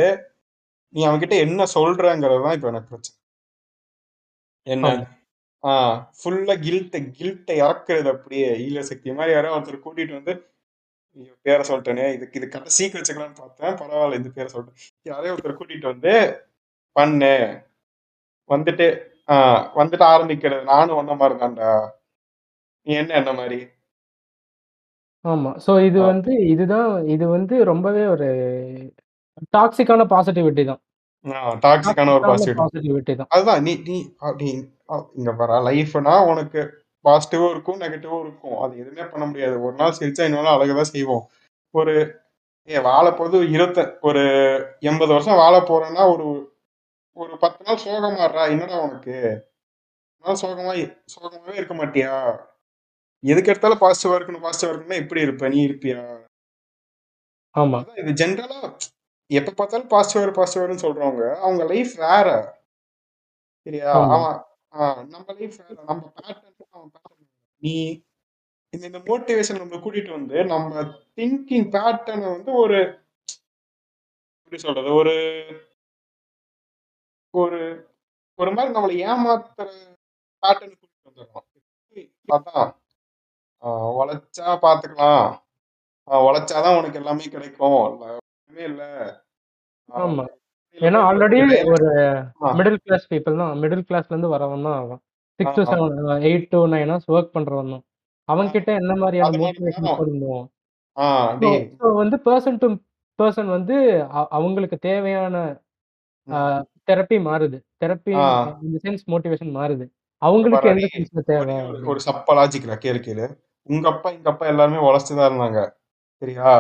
நீ அவன்கிட்ட என்ன சொல்றங்கிறது தான் இப்ப எனக்கு பிரச்சனை. என்ன. ஆஹ் ஃபுல்லா கில்ட்ட கில்ட்டை இறக்குறது அப்படியே ஈழ சக்தி மாதிரி யாரோ ஒருத்தர் கூட்டிட்டு வந்து பேரை சொல்லிட்டேனே இதுக்கு இது கடைசிக்கு வச்சுக்கலாம்னு பார்த்தேன் பரவாயில்ல இந்த பேரை சொல்லிட்டேன். யாரையோ ஒருத்தர் கூட்டிட்டு வந்து பண்ணு. வந்துட்டு ஆஹ் வந்துட்டு ஆரம்பிக்கிறது. நானும் ஒன்ன மாதிரி தான்டா நீ என்ன என்ன மாதிரி? ஆமா. ஸோ இது ஆ. வந்து இதுதான் இது வந்து ரொம்பவே ஒரு டாக்ஸிக்கான பாசிட்டிவிட்டி தான். டாக்ஸிக்கான ஒரு பாசிட்டிவ் பாசிட்டிவிட்டி தான். அதுதான் நீ நீ அ- நீ அ- இங்க வர லைஃப்னா உனக்கு பாசிட்டிவும் இருக்கும் நெகட்டிவும் இருக்கும் அது எதுவுமே பண்ண முடியாது ஒரு நாள் சிரிச்சா இன்னொரு நாள் அழகுதான் செய்வோம் ஒரு ஏ வாழ போது இருபத்த ஒரு எண்பது வருஷம் வாழ போறேன்னா ஒரு ஒரு பத்து நாள் சோகமாடுறா என்னடா உனக்கு ஒரு நாள் சோகமா சோகமாவே இருக்க மாட்டியா எதுக்கு எடுத்தாலும் பாசிட்டிவா இருக்கணும் பாசிட்டிவா இருக்கணும்னா எப்படி இருப்ப நீ இருப்பியா? ஆமா. இது ஜென்ரலா எப்ப பார்த்தாலும் பாசிட்டிவ் பாசிட்டிவ்னு சொல்றவங்க அவங்க லைஃப் வேற சரியா. அவன் நம்ம லைஃப் வேற நம்ம பேட்டர்ன் அவன் பேட்டர்ன் நீ இந்த இந்த மோட்டிவேஷன் நம்ம கூட்டிட்டு வந்து நம்ம திங்கிங் பேட்டர்னை வந்து ஒரு எப்படி சொல்றது ஒரு ஒரு ஒரு மாதிரி நம்மளை ஏமாத்துற பேட்டர்ன் கூட்டிட்டு வந்துடுறோம் அதான். உழைச்சா பாத்துக்கலாம் உழைச்சாதான் உனக்கு எல்லாமே கிடைக்கும் ஒண்ணுமே இல்ல ஆமா. ஏன்னா ஆல்ரெடி ஒரு. மிடில் கிளாஸ் பீப்பிள் தான். மிடில் கிளாஸ்ல இருந்து வரவன் தான் அவன். 6 to ah, ah. 7 8 to 9 hours work பண்றவன் தான். அவன் கிட்ட என்ன மாதிரியான மோட்டிவேஷன் ஸோ வந்து பெர்சன் டு பெர்சன் வந்து அவங்களுக்கு தேவையான. தெரப்பி மாறுது. தெரப்பி. இந்த சென்ஸ் மோட்டிவேஷன் மாறுது. அவங்களுக்கு எந்த டேய், சென்ஸ்ல தேவை ஒரே சப்பாலாஜிக்கல கேளு கேளு உங்க அப்பா எங்க அப்பா எல்லாருமே உழைச்சுதான் இருந்தாங்க. சரியா.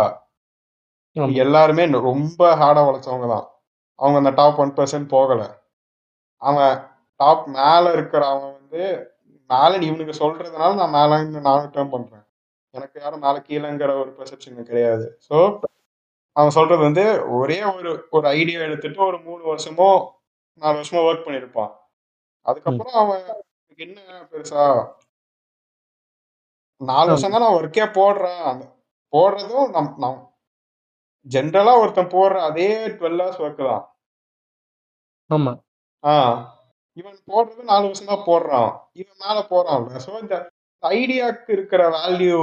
எல்லாருமே ரொம்ப ஹார்டா உழைச்சவங்க தான். அவங்க அந்த டாப் ஒன் பர்சன்ட் போகல. அவன் டாப் மேல இருக்கிற அவன் வந்து மேல நீ இவனுக்கு சொல்றதுனால நான் மேல நானும் டேர்ன் பண்றேன். எனக்கு யாரும் மேல கீழேங்கிற ஒரு பெர்செப்ஷன் கிடையாது. ஸோ அவன் சொல்றது வந்து ஒரே ஒரு ஒரு ஐடியா எடுத்துட்டு ஒரு மூணு வருஷமோ நாலு வருஷமோ ஒர்க் பண்ணியிருப்பான் அதுக்கப்புறம் அவன் "இதுக்கு என்ன பெருசா நாலு. வருஷம் தான் நான் ஒர்க்கே போடுறேன். போடுறதும் நம் நம் ஜென்ரலா ஒருத்தன் போடுற அதே டுவெல் ஹவர்ஸ் ஒர்க் தான். ஆமா. ஆ. இவன் போடுறது நாலு வருஷம் தான் போடுறான். இவன் மேல போறான்ல ஸோ இந்த ஐடியாக்கு இருக்கிற வேல்யூ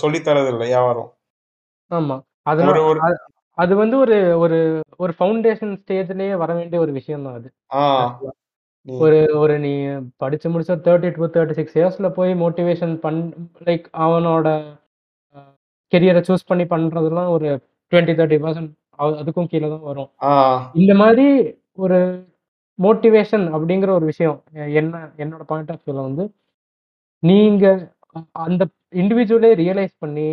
சொல்லி தரது இல்லை யாரும் ஆமா. அதனால ஒரு அது வந்து ஒரு ஒரு ஒரு ஃபவுண்டேஷன் ஸ்டேஜ்லயே வர வேண்டிய ஒரு விஷயம் தான் அது. ஒரு ஒரு நீ படிச்சு முடிச்ச 30 to 36 இயர்ஸ்ல போய் மோட்டிவேஷன் பண் லைக் அவனோட கெரியர சூஸ் பண்ணி பண்றதெல்லாம் ஒரு 20, 30% அ அதுக்கும் கீழ தான் வரும். இந்த மாரி ஒரு மோட்டிவேஷன் அப்படிங்கிற ஒரு விஷயம் என்ன என்னோட பாயிண்ட் ஆஃப் வியூல வந்து, நீங்க அந்த இண்டிவிஜுவலே ரியலைஸ் பண்ணி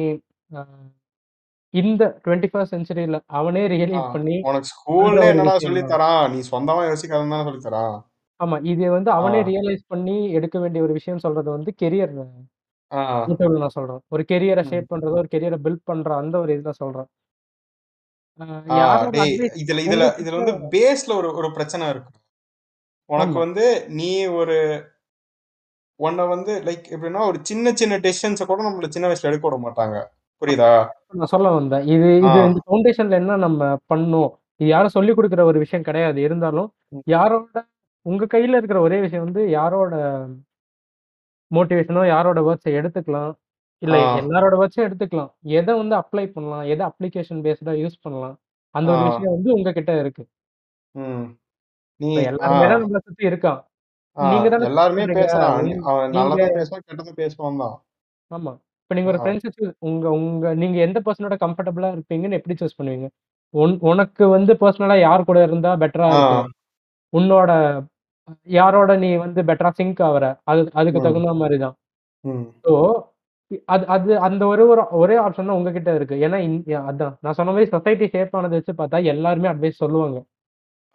இந்த 21st செஞ்சுரில அவனே ஆ ரியலைஸ் பண்ணி உனக்கு ஸ்கூல்ல என்னடா சொல்லி. தரான் நீ சொந்தமா யோசிக்காதன்னு தானே சொல்லி தரான் ஆமா. இது வந்து ஆ அவனே ரியலைஸ் பண்ணி எடுக்க வேண்டிய ஒரு விஷயம் சொல்றது வந்து கெரியர் ஆ நான் சொல்றேன். ஒரு கெரியர ம். ஷேப் பண்றதோ, ஒரு கெரியர பில்ட் பண்ற அந்த ஒரு இதுல சொல்றேன். ஆ யாரோட டேய் அட்வைஸ் இதுல இதுல இதுல வந்து பேஸ்ல ஒரு ஒரு பிரச்சனை இருக்கு உனக்கு ஆமா. வந்து நீ ஒரு உன்னை வந்து லைக் எப்படின்னா ஒரு சின்ன சின்ன டெசிஷன்ஸை கூட நம்மள சின்ன வயசுல எடுக்க விட மாட்டாங்க புரியுதா நான் சொல்ல வந்தேன். இது ஆ இது இந்த ஃபவுண்டேஷன்ல என்ன நம்ம பண்ணணும்? இது யாரும் சொல்லிக் குடுக்குற ஒரு விஷயம் கிடையாது. இருந்தாலும் ம். யாரோட உங்க கையில இருக்கிற ஒரே விஷயம் வந்து யாரோட மோட்டிவேஷனோ, யாரோட வேர்ட்ஸ எடுத்துக்கலாம். இல்ல எல்லாரோட வேர்ட்ஸும் எடுத்துக்கலாம். எத வந்து அப்ளை பண்ணலாம்? எத அப்ளிகேஷன் பேஸ்டா யூஸ் பண்ணலாம்? அந்த ஒரு விஷயம் வந்து உங்ககிட்ட இருக்கு. எல்லாருமே நம்மள சுத்தி இருக்கான். நீங்க எல்லாருமே. பேசுறான் ஆமா. இப்ப நீங்க ஒரு ஃப்ரெண்ட்ஸ உங்க உங்க நீங்க எந்த பெர்சனோட கம்ஃபர்டபுளா இருப்பீங்கன்னு எப்படி சூஸ் பண்ணுவீங்க? உன் உனக்கு வந்து பர்சனலா யார் கூட இருந்தா பெட்டரா உன்னோட யாரோட நீ வந்து பெட்டரா சிங்க் ஆகுற அது அதுக்கு தகுந்த மாதிரி தான் ஸோ அது அது அந்த ஒரு ஒரு ஒரே ஆப்ஷன் தான் உங்ககிட்ட இருக்கு. ஏன்னா அதான். நான் சொன்ன மாதிரி சொசைட்டி ஷேப் ஆனதை வச்சு பார்த்தா எல்லாருமே அட்வைஸ் சொல்லுவாங்க.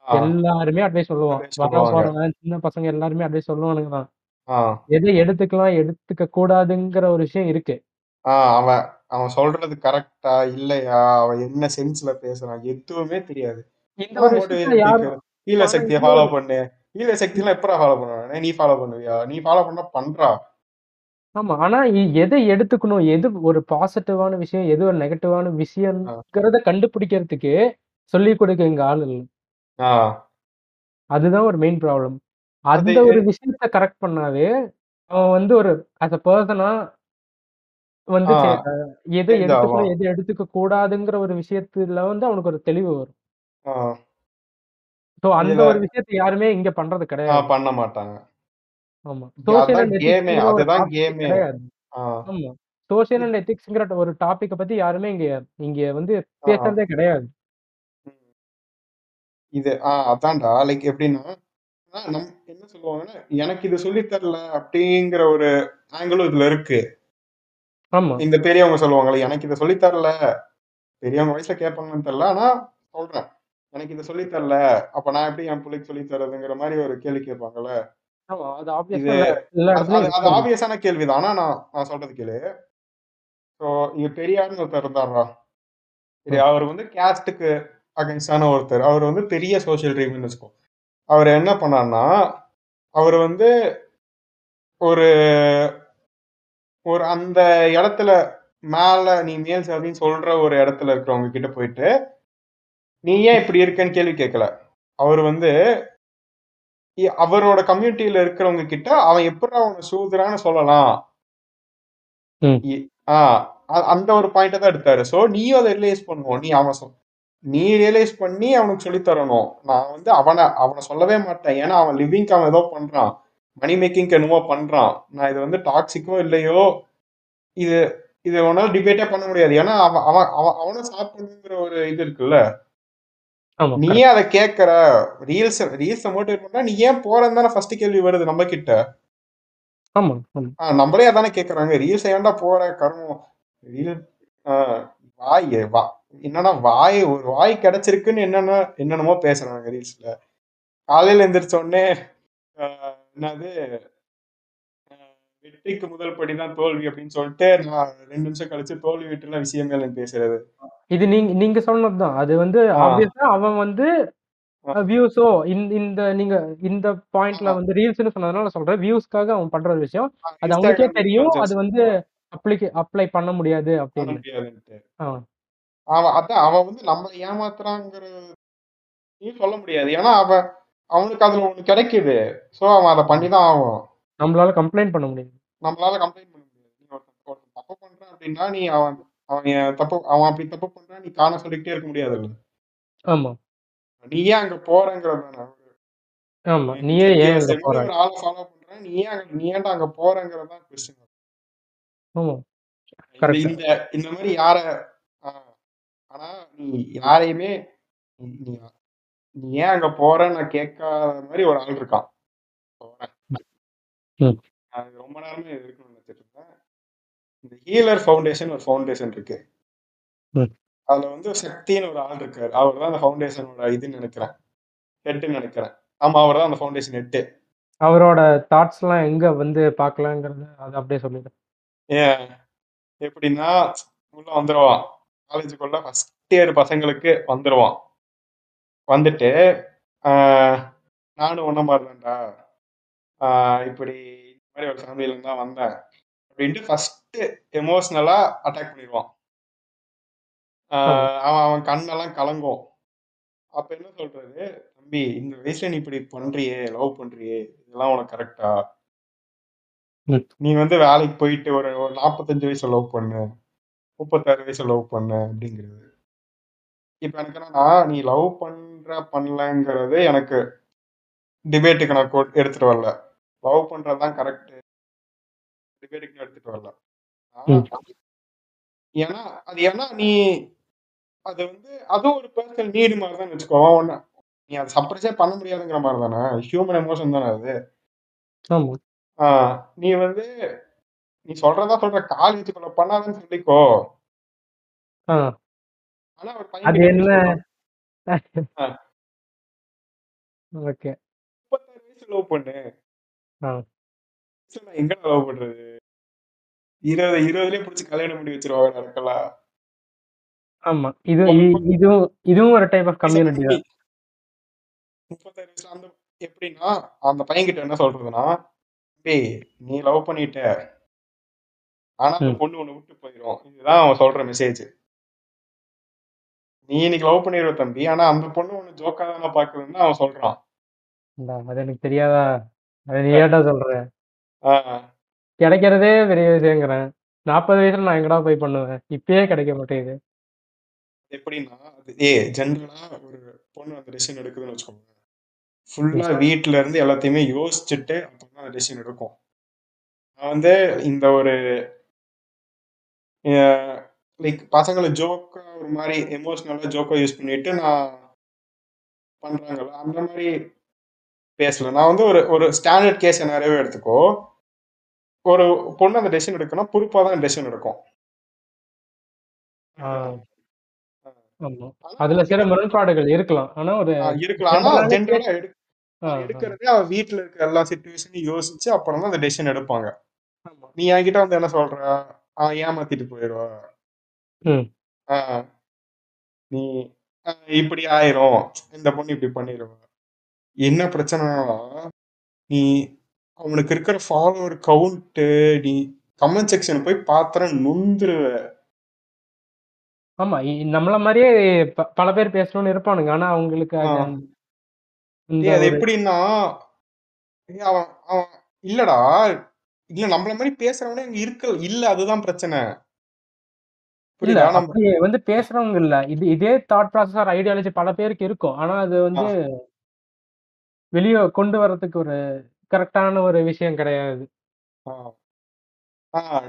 எல்லாருமே அட்வைஸ் சொல்லுவான். advice வர சொல்லுவாங்க சின்ன பசங்க எல்லாருமே அட்வைஸ் சொல்லுவானுங்க தான். எதை எடுத்துக்கலாம் எடுத்துக்க கூடாதுங்கிற ஒரு விஷயம் இருக்கு. அவன் அவன் சொல்றது கரெக்டா இல்லையா? அவன் என்ன சென்ஸ்ல பேசுறான்? எதுவுமே தெரியாது. இந்த ஒரு ஆனா சக்தியை ஃபாலோ பண்ணு. ஈழ சக்தியெல்லாம் எப்படா ஃபாலோ பண்ணுவானே நீ ஃபாலோ பண்ணுவியா? நீ ஃபாலோ பண்ணா பண்றா? ஆமா ஆனா எதை எடுத்துக்கணும்? எது ஒரு பாசிட்டிவான விஷயம் எது ஒரு நெகட்டிவான ஆ. விஷயங்கிறத கண்டுபிடிக்கிறதுக்கு சொல்லி கொடுக்க இங்க ஆள் இல்லை. அதுதான் ஒரு மெயின் ப்ராப்ளம் அந்த ஒரு விஷயத்த கரெக்ட் பண்ணாவே அவன் வந்து ஒரு as a பர்சனா வந்து எதை எடுத்துக்கணும் எதை எடுத்துக்க கூடாதுங்கிற ஒரு விஷயத்துல வந்து அவனுக்கு ஒரு தெளிவு வரும். ஸோ அந்த ஒரு விஷயத்தை யாருமே இங்க பண்றது கிடையாது. பண்ண மாட்டாங்க. ஆமா. சோசியல் அண்ட் எத்திக்ஸ்ங்கிற ஒரு டாபிக்கை பத்தி யாருமே இங்க இங்க வந்து பேசுறதே கிடையாது. இது ஆ அதான்டா. லைக் எப்படின்னா நம் என்ன சொல்லுவாங்கன்னா எனக்கு இது சொல்லித் தரல அப்படிங்கிற ஒரு ஆங்கிளும் இதுல இருக்கு. ஆமா. இந்த பெரியவங்க சொல்லுவாங்கல்ல எனக்கு இதை சொல்லித் தரல. பெரியவங்க வயசுல கேட்பாங்கன்னு தெரியல ஆனா சொல்றேன். எனக்கு இதை சொல்லித் தரல அப்ப நான் எப்படி என் பிள்ளைக்கு சொல்லித் தரதுங்கிற மாதிரி ஒரு கேள்வி கேட்பாங்கல்ல? இது அது ஆப்வியஸான கேள்விதான். ஆனா நான் நான் சொல்றது கேளு. ஸோ இங்க பெரியார்னு ஒருத்தர் இருந்தாரா சரி அவர் வந்து கேஸ்டுக்கு அகைன்ஸ்டான ஒருத்தர். அவர் வந்து பெரிய சோஷியல் ட்ரீம்னு வச்சுக்கோ. அவர் என்ன பண்ணார்னா அவர் வந்து ஒரு ஒரு அந்த இடத்துல மேல நீ மேல் சாதின்னு சொல்ற ஒரு இடத்துல இருக்கிறவங்க கிட்ட போயிட்டு நீ ஏன் இப்படி இருக்கன்னு கேள்வி கேட்கல. அவர் வந்து அவரோட கம்யூனிட்டியில இருக்கிறவங்க கிட்ட அவன் எப்படி அவனை சூதுறான்னு சொல்லலாம். அந்த ஒரு பாயிண்ட தான் எடுத்தாரு. சோ நீயும் அதை ரியலைஸ் பண்ணுவோம். நீ அவன் நீ ரியலைஸ் பண்ணி அவனுக்கு சொல்லித் தரணும். நான் வந்து அவனை அவனை சொல்லவே மாட்டேன். ஏன்னா அவன் லிவிங்க்கு அவன் ஏதோ பண்றான். மணி மேக்கிங்க்கு என்னமோ பண்றான். நான் இது வந்து டாக்ஸிக்கோ இல்லையோ இது இது உன்னால டிபேட்டே பண்ண முடியாது. ஏன்னா அவன் அவன் அவன் அவனும் சாப்பிடணுங்கிற ஒரு இது இருக்குல்ல. நீ correct. ஏன் அதை கேட்கற ரீல்ஸ் ரீல்ஸ் மோட்டிவேட் பண்றா நீ ஏன் போறன்னு தானே ஃபர்ஸ்ட் கேள்வி வருது நம்ம கிட்ட ஆமா. நம்மளே அதானே கேக்குறாங்க. ரீல்ஸ் ஏன்டா போற கருமம்? ரீல் வாய் வா என்னன்னா வாய் ஒரு வாய் கிடைச்சிருக்குன்னு என்னென்ன என்னென்னமோ பேசுறாங்க ரீல்ஸ்ல காலையில எந்திரிச்ச உடனே என்னது? வெற்றிக்கு முதல் படிதான் தோல்வி அப்படின்னு சொல்லிட்டு நான் ரெண்டு நிமிஷம் கழிச்சு தோல்வி விட்டுலாம் விஷயமே எனக்கு பேசுறது. இது நீங்க நீங்க சொன்னதுதான். அது வந்து ஆப்வியஸா அவன் வந்து வியூஸோ இந்த இந்த நீங்க இந்த பாயிண்ட்ல வந்து ரீல்ஸ்னு சொன்னதுனால சொல்றேன். வியூஸ்க்காக அவன் பண்ற ஒரு விஷயம். அது இன்ஸ்டாகிராம் தெரியும். அது வந்து அப்ளிகே அப்ளை பண்ண முடியாது அப்படின்னு. அவன் அதான் அவன் வந்து நம்மளை ஏமாத்துறாங்கிற சொல்ல முடியாது. ஏன்னா அவன் அவனுக்கு அதுல ஒண்ணு கிடைக்குது. சோ அவன் அதை பண்ணி தான் ஆகும் நம்மளால கம்ப்ளைண்ட் பண்ண முடியாது. நம்மளால கம்ப்ளைண்ட் பண்ண முடியாது. நீ ஒருத்தன் ஒருத்தன் தப்பு பண்றான் அப்படின்னா நீ அவன் அவன் தப்பு அவன் அப்படி தப்பு பண்றான் நீ காரணம் சொல்லிக்கிட்டே இருக்க முடியாதுல்ல ஆமா. நீ ஏன் அங்க போறங்கிறது ஆமா நீயே ஏன் போற ஆளை ஃபாலோ பண்றேன் நீ ஏன் அங்க- நீ ஏன்டா அங்க போறங்கிறது தான் கொஸ்டின் ஆமா. இந்த இந்த மாதிரி யார ஆனா நீ யாரையுமே நீ நீ ஏன் அங்க போறன்னு கேட்காத மாதிரி ஒரு ஆள் இருக்கான். அது ரொம்ப நேரமே இருக்கணும்னு நினைச்சிட்டு இருந்தேன். இந்த ஹீலர் ஃபவுண்டேஷன் ஒரு ஃபவுண்டேஷன் இருக்கு. ம். அதுல வந்து சக்தின்னு ஒரு ஆள் இருக்காரு. அவர் தான் அந்த ஃபவுண்டேஷனோட இதுன்னு நினைக்கிறேன். ஹெட்னு நினைக்கிறேன். ஆமா அவர் தான் அந்த ஃபவுண்டேஷன் ஹெட்டு அவரோட தாட்ஸ் எல்லாம் எங்க வந்து பார்க்கலாங்கிறது அது அப்படியே சொல்லிடு ஏன்? எப்படின்னா உள்ள வந்துருவான். காலேஜுக்குள்ள ஃபர்ஸ்ட் இயர் பசங்களுக்கு வந்துருவான். வந்துட்டு ஆஹ், நானும் ஒன்ன மாதிரி தான்டா ஆஹ், இப்படி மாதிரி ஒரு ஃபேமிலியில தான் வந்தேன். அப்படின்ட்டு ஃபர்ஸ்ட் எமோஷனலா அட்டாக் பண்ணிடுவான். அவன் அவன் கண்ணெல்லாம் கலங்கும். அப்ப என்ன சொல்றது? தம்பி இந்த வயசுல நீ இப்படி பண்றியே லவ் பண்றியே இதெல்லாம் உனக்கு கரெக்டா நீ வந்து வேலைக்கு போயிட்டு ஒரு ஒரு நாற்பத்தஞ்சு வயசுல லவ் பண்ணு முப்பத்தாறு வயசுல லவ் பண்ணு அப்படிங்கிறது. இப்ப எனக்கு என்னன்னா நீ லவ் பண்ற பண்ணலங்கிறது எனக்கு டிபேட்டுக்கு நான் எடுத்துட்டு வரல. லவ் பண்றதுதான் கரெக்ட் டிபேட்டுக்கு எடுத்துட்டு வரல ஏன்னா அது ஏன்னா நீ அது வந்து அதுவும் ஒரு பர்சனல் நீடு மாதிரி தான் வச்சுக்கோ. ஒன்னு நீ அதை சப்ரஸே பண்ண முடியாதுங்கிற மாதிரி தானே ஹியூமன் எமோஷன் தானே அது. நீ வந்து நீ சொல்றதா சொல்ற காலேஜுக்குள்ள பண்ணாதன்னு சொல்லிக்கோ. ஆனா ஒரு பையன். ஓகே. முப்பத்தாறு வயசு லவ் பண்ணு. ஆ. சரி, நான் எங்க லவ் பண்றது இருபது இருபதுலயே பிடிச்சி கல்யாணம் பண்ணி வச்சிருவாங்க நடக்கலாம் ஆமா. இது இ- இதுவும் இதுவும் ஒரு டைப் ஆஃப் கம்யூனிட்டி தான். முப்பத்தாறு வயசுல அந்த எப்படின்னா அந்த பையன் கிட்ட என்ன சொல்றதுன்னா டேய் நீ லவ் பண்ணிட்ட. ஆனா அந்த ம். பொண்ணு உன்னை விட்டு போயிடும் இதுதான் அவன் சொல்ற மெசேஜ் நீ இன்னைக்கு லவ் பண்ணிடுவ தம்பி. ஆனா அந்த பொண்ணு உன்னை ஜோக்கா தானே பாக்குதுன்னு அவன் சொல்றான். இந்தா, அது எனக்கு தெரியாதா? அது நீ ஏட்டா சொல்ற? ஆஹ் கிடைக்கிறதே பெரிய விஷயங்கிறேன் நாற்பது வயசுல நான் எங்கடா போய் பண்ணுவேன்? இப்பயே கிடைக்க மாட்டேங்குது. எப்படின்னா அது ஏ ஜென்ரலா ஒரு பொண்ணு அந்த டெசிஷன் எடுக்குதுன்னு வச்சுக்கோங்க. ஃபுல்லா வீட்ல இருந்து எல்லாத்தையுமே யோசிச்சுட்டு அப்புறம் அந்த டெசிஷன் எடுக்கும். நான் வந்து இந்த ஒரு லைக் பசங்களை ஜோக்கா ஒரு மாதிரி எமோஷனலா ஜோக்கா யூஸ் பண்ணிட்டு நான் பண்றாங்கல்ல அந்த மாதிரி பேசல நான் வந்து ஒரு ஒரு ஸ்டாண்டர்ட் கேஸ் நிறையவே எடுத்துக்கோ. ஒரு பொண்ணு அந்த டெசிஷன் எடுக்கணும் பொறுப்பா தான் டெசிஷன் எடுக்கும். ஆமா. அதுல சில முரண்பாடுகள் இருக்கலாம். ஆனா ஒரு இருக்கலாம். ஆனா ஜென்ரலா. எடுக்கிறதே அவ வீட்டுல இருக்க எல்லா சுச்சுவேஷனையும் யோசிச்சு அப்புறம் தான் அந்த டெசிஷன் எடுப்பாங்க. நீ என்கிட்ட வந்து என்ன சொல்ற? ஆஹ் ஏமாத்திட்டு போயிடுவா நீ இப்படி ஆயிரும். இந்த பொண்ணு இப்படி பண்ணிடுவா என்ன பிரச்சனைனா நீ அவனுக்கு இருக்கிற ஃபாலோவர் கவுண்ட் நீ கமெண்ட் செக்ஷன் போய் பாத்திர நொந்துருவ. ஆமா இ- நம்மள மாதிரியே ப- பல பேர் பேசணும்னு இருப்பானுங்க. ஆனா அவங்களுக்கு அது ஆ. அந்த- இந்த ஏய், அது ஒரு- எப்படின்னா ஏய், அவன் அவன் இல்லடா. இல்ல நம்மள மாதிரி பேசுறவனே இங்க இருக்க இல்ல அதுதான் பிரச்சனை. இல்ல புரியுதா? நம்ம அப்படி வந்து பேசுறவங்க இல்ல. இது இதே தாட் ப்ராசஸ் ஆர் ஐடியாலஜி பல பேருக்கு இருக்கும். ஆனா அது வந்து வெளியே கொண்டு வர்றதுக்கு ஒரு கரெக்டான ஒரு விஷயம் கிடையாது.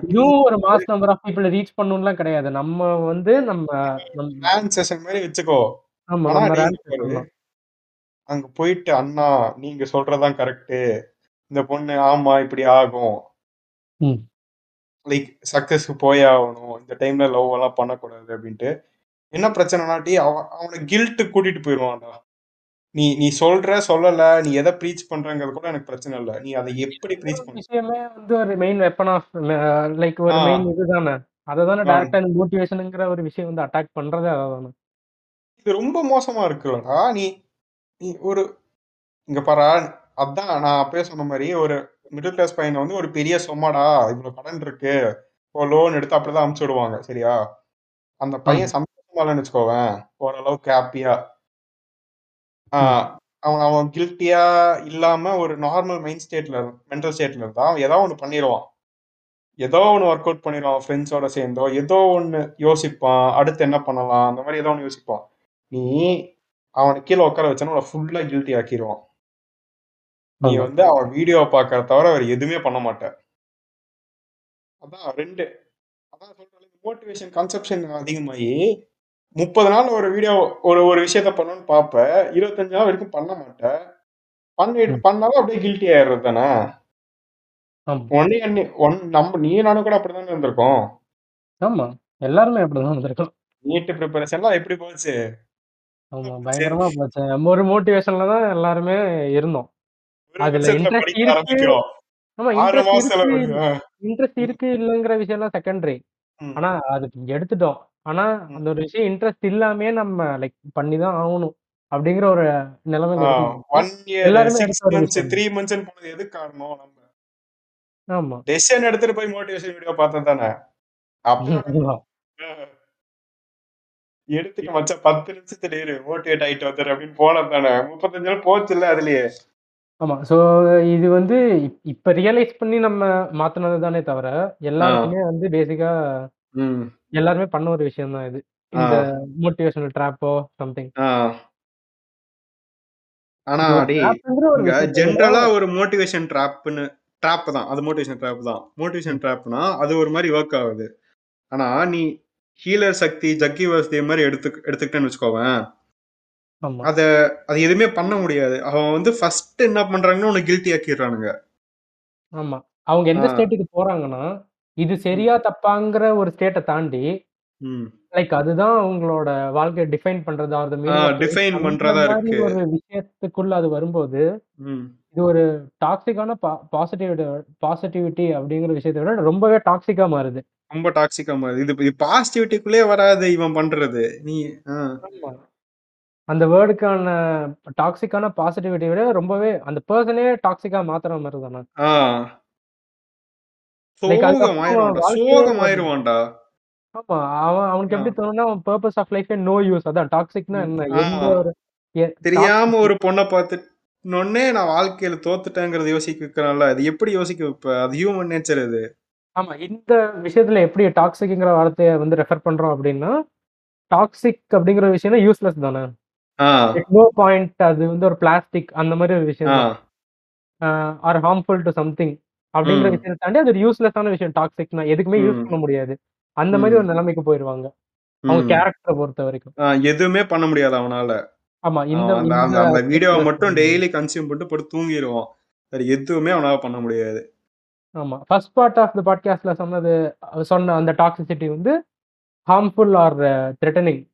இதுவும் ஒரு mass number of people reach பண்ணணும்லாம் கிடையாது. நம்ம வந்து நம்ம மாதிரி வச்சுக்கோ. ஆமா. அங்க போயிட்டு அண்ணா நீங்க சொல்றதுதான் கரெக்ட் இந்த பொண்ணு ஆமா இப்படி ஆகும். லைக் சக்சஸ்க்கு போயே ஆகணும். இந்த டைம்ல லவ் எல்லாம் பண்ணக்கூடாது அப்படின்ட்டு. என்ன பிரச்சனைனாட்டி அவன் அவனை கில்ட்டு கூட்டிட்டு போயிடுவான்டா நீ நீ சொல்ற சொல்லல நீ எதை ப்ரீச் பண்றங்கிறது கூட எனக்கு பிரச்சனை இல்ல. நீ அதை எப்படி ப்ரீச் பண்ண? விஷயமே வந்து ஒரு மெயின் வெப்பன் ஆஃப் லைக் ஒரு. மெயின் இதுதானே. அதை தானே ஆ. டேரக்டா மோட்டிவேஷனுங்கிற ஒரு விஷயம் வந்து அட்டாக் பண்றதே அதானே இது ரொம்ப மோசமா இருக்குல்லடா. நீ நீ ஒரு இங்க பாரா அதான் நான் அப்பயே சொன்ன மாதிரி ஒரு மிடில் கிளாஸ் பையனை வந்து ஒரு பெரிய சொம்மாடா இவ்வளவு கடன் இருக்கு ஒரு லோன் எடுத்து அப்படிதான் அமுச்சு விடுவாங்க சரியா? அந்த பையன் சந்தோஷமா இல்லைன்னு வச்சுக்கோவேன் ஓரளவுக்கு ஹாப்பியா அவன் அவன் கில்ட்டியா இல்லாம ஒரு நார்மல் மைண்ட் ஸ்டேட்ல மென்டல் ஸ்டேட்ல இருந்தா அவன் ஏதோ ஒண்ணு பண்ணிடுவான் ஏதோ ஒன்று ஒர்க் அவுட் பண்ணிடுவான் ஃப்ரெண்ட்ஸோட சேர்ந்தோ ஏதோ ஒன்று யோசிப்பான் அடுத்து என்ன பண்ணலாம் அந்த மாதிரி ஏதோ ஒன்று யோசிப்பான். நீ அவனை கீழே உட்கார வச்சானா அவனை ஃபுல்லா கில்ட்டி ஆக்கிடுவான் நீ. வந்து அவன் வீடியோ பார்க்கறத தவிர வேற எதுவுமே பண்ண மாட்ட. அதான் ரெண்டு அதான் சொல்றேன் மோட்டிவேஷன் கன்செப்ஷன் அதிகமாகி முப்பது நாள் ஒரு வீடியோ ஒரு ஒரு விஷயத்த பண்ணணும்னு பார்ப்ப இருபத்தஞ்சு நாள் வரைக்கும் பண்ண மாட்டேன் பண்ணிட்டு. பண்ணாலும் அப்படியே கில்ட்டி ஆயிடுறது தானே? ஒன்னே அன்னி ஒன் நம்ம நீ நானும் கூட அப்படிதானே இருந்திருக்கோம்? ஆமா. எல்லாருமே அப்படிதான் வந்திருக்கோம் நீட் ப்ரிப்பரேஷன்லாம் எப்படி போச்சு? ஆமா பயங்கரமா போச்சு. நம்ம ஒரு மோட்டிவேஷன்ல தான் எல்லாருமே இருந்தோம். அதுல படிக்க இருக்கு. ஆமா இன்ட்ரெஸ்ட் இருக்கு. இன்ட்ரெஸ்ட் இருக்கு இல்லைங்கிற விஷயம் எல்லாம் செகண்டரி. ஆனா அது எடுத்துட்டோம். ஆனா ம். அந்த ஒரு விஷயம் இன்ட்ரெஸ்ட் இல்லாமே நம்ம லைக் பண்ணி தான் ஆகணும் அப்படிங்கிற ஒரு நிலைமையில ஆ, இருக்கு ஒன் இயர் எல்லாருமே சிக்ஸ் எடுத்த ஒரு மந்த்ஸ் விஷயம். த்ரீ மந்த்ஸ் போனது எது காரணம் நம்ம? ஆமா. டெசிஷன் எடுத்துட்டு போய் மோட்டிவேஷன் வீடியோ பார்த்தது தானே? எடுத்துட்டு மச்சான் பத்து நிமிஷத்துல இரு மோட்டிவேட் ஆயிட்டு வந்துரு அப்படின்னு போனது தானே? முப்பத்தஞ்சு நாள் போச்சு இல்ல அதுலயே. ஆமா. சோ இது வந்து இப்- இப்ப ரியலைஸ் பண்ணி நம்ம மாத்துனது தானே தவிர எல்லாருக்குமே வந்து பேசிக்கா ம். எல்லாருமே பண்ண ஒரு விஷயம் தான் இது. இந்த மோட்டிவேஷனல் ட்ராப்போ சம்திங் ஆ. ஆனா டேய் ஒரு இங்க விஷயத்தை விட ஜென்ரலா ஒரு மோட்டிவேஷன் ட்ராப்னு ட்ராப் தான். அது மோட்டிவேஷன் ட்ராப் தான். மோட்டிவேஷன் ட்ராப்னா அது ஒரு மாதிரி ஒர்க் ஆகுது. ஆனா நீ ஹீலர் சக்தி ஜக்கி வாசுதேவ் மாதிரி எடுத்து எடுத்துக்கிட்டேன்னு வச்சுக்கோவேன். ஆமா. அத அது எதுவுமே பண்ண முடியாது. அவன் வந்து ஃபர்ஸ்ட் என்ன பண்றாங்கன்னா உனக்கு கில்ட்டி ஆக்கிடுறானுங்க. ஆமா. அவங்க எந்த. ஸ்டேட்டுக்கு போறாங்கன்னா இது சரியா தப்பாங்கிற ஒரு ஸ்டேட்டை தாண்டி லைக் அதுதான் அவங்களோட வாழ்க்கையை டிஃபைன் பண்றது define பண்றதா இருக்கு. ஒரு விஷயத்துக்குள்ள அது வரும்போது இது ஒரு டாக்ஸிக்கான பாசிட்டிவிட்டி பாசிட்டிவிட்டி அப்படிங்கிற விஷயத்தை விட ரொம்பவே டாக்ஸிக்கா மாறுது. ரொம்ப டாக்ஸிக்கா மாறுது. இது இது பாசிட்டிவிட்டிக்குள்ளே வராது இவன் பண்றது. நீ. அந்த வேர்டுக்கான டாக்ஸிக்கான பாசிட்டிவிட்டி விட ரொம்பவே அந்த பர்சனே டாக்ஸிக்கா மாத்துற மாதிரி தானே. ஆமா அவன் அவனுக்கு எப்படி. தோணும்னா அவன் purpose of life no use அதான் டாக்ஸிக்னா என்ன. எந்த ஒரு தெரியாம ஒரு பொண்ணை பார்த்துனோடனே நான் வாழ்க்கையில தோத்துட்டேங்கிறத யோசிக்க வைக்கிறான்ல. அது எப்படி யோசிக்க வைப்ப? அது ஹியூமன் நேச்சர் அது ஆமா இந்த விஷயத்துல எப்படி டாக்ஸிக்ங்கிற வார்த்தையை வந்து ரெஃபர் பண்றோம் அப்படின்னா டாக்ஸிக் அப்படிங்கிற விஷயம் யூஸ்லெஸ் தானே? நோ பாயிண்ட் அது வந்து ஒரு பிளாஸ்டிக் அந்த மாதிரி ஒரு விஷயம் ஆர் ஹார்ம்ஃபுல் டு சம்திங் அப்படிங்கிற ம். விஷயத்தை தாண்டி அது ஒரு யூஸ்லெஸ்ஸான விஷயம். டாக்ஸிக்னா எதுக்குமே யூஸ். பண்ண முடியாது. அந்த மாதிரி ஒரு. நிலைமைக்கு போயிருவாங்க. அவங்க. கேரக்டரை பொறுத்த வரைக்கும். எதுவுமே பண்ண முடியாது அவனால. ஆமா இந்த அந்த வீடியோவை மட்டும் டெய்லி கன்சியூம் பண்ணிட்டு போட்டு தூங்கிடுவான் வேற எதுவுமே அவனால பண்ண முடியாது. ஆமா. ஃபர்ஸ்ட் பார்ட் ஆஃப் த பாட்காஸ்ட்ல சொன்னது சொன்ன அந்த டாக்ஸிசிட்டி வந்து ஹார்ம்ஃபுல் ஆர் த்ரெட்டனிங்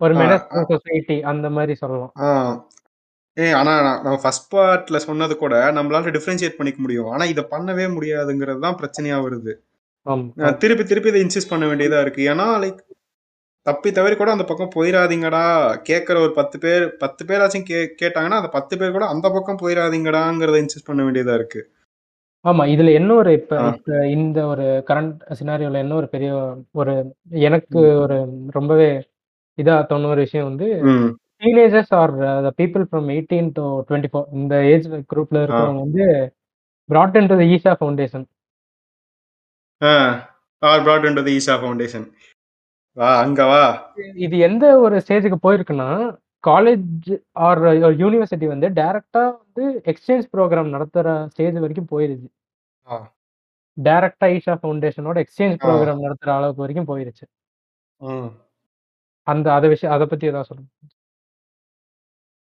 ஒரு மெனஸ். சொசைட்டி அந்த மாதிரி சொல்லலாம். ஏய் ஆனா நான் நம்ம ஃபர்ஸ்ட் பார்ட்ல சொன்னது கூட நம்மளால டிஃபரன்ஷியேட் பண்ணிக்க முடியும். ஆனா இதை பண்ணவே முடியாதுங்கிறது தான் பிரச்சனையா வருது. ஆமா. நான் திருப்பி திருப்பி இதை இன்சிஸ்ட் பண்ண வேண்டியதா இருக்கு. ஏன்னா லைக் தப்பி தவறி கூட அந்த பக்கம் போயிடாதீங்கடா கேட்குற ஒரு பத்து பேர் பத்து பேராச்சும் கே கேட்டாங்கன்னா அந்த பத்து பேர் கூட அந்த பக்கம் போயிடாதீங்கடாங்கிறத இன்சிஸ்ட் பண்ண வேண்டியதா இருக்கு. ஆமா இதுல என்ன ஒரு இப்ப இந்த ஒரு கரண்ட் சினாரியோல என்ன ஒரு பெரிய ஒரு எனக்கு ஒரு ரொம்பவே இதா தோணுன ஒரு விஷயம் வந்து teenagers are the people from eighteen to twenty four இந்த ஏஜ் குரூப்ல இருக்கிறவங்க வந்து brought into the Isha foundation or brought into the Isha foundation வா அங்க வா. இது எந்த ஒரு ஸ்டேஜுக்கு போயிருக்குன்னா காலேஜ் ஆர் யூனிவர்சிட்டி வந்து டைரக்டா வந்து எக்ஸ்சேஞ்ச் ப்ரோக்ராம் நடத்துற ஸ்டேஜ் வரைக்கும் போயிருச்சு. டைரக்டா ஈஷா ஃபவுண்டேஷனோட எக்ஸ்சேஞ்ச். ப்ரோக்ராம் நடத்துற அளவுக்கு வரைக்கும் போயிருச்சு. அந்த அத விஷயம் அதை பத்தி ஏதாவது சொல்லுங்க.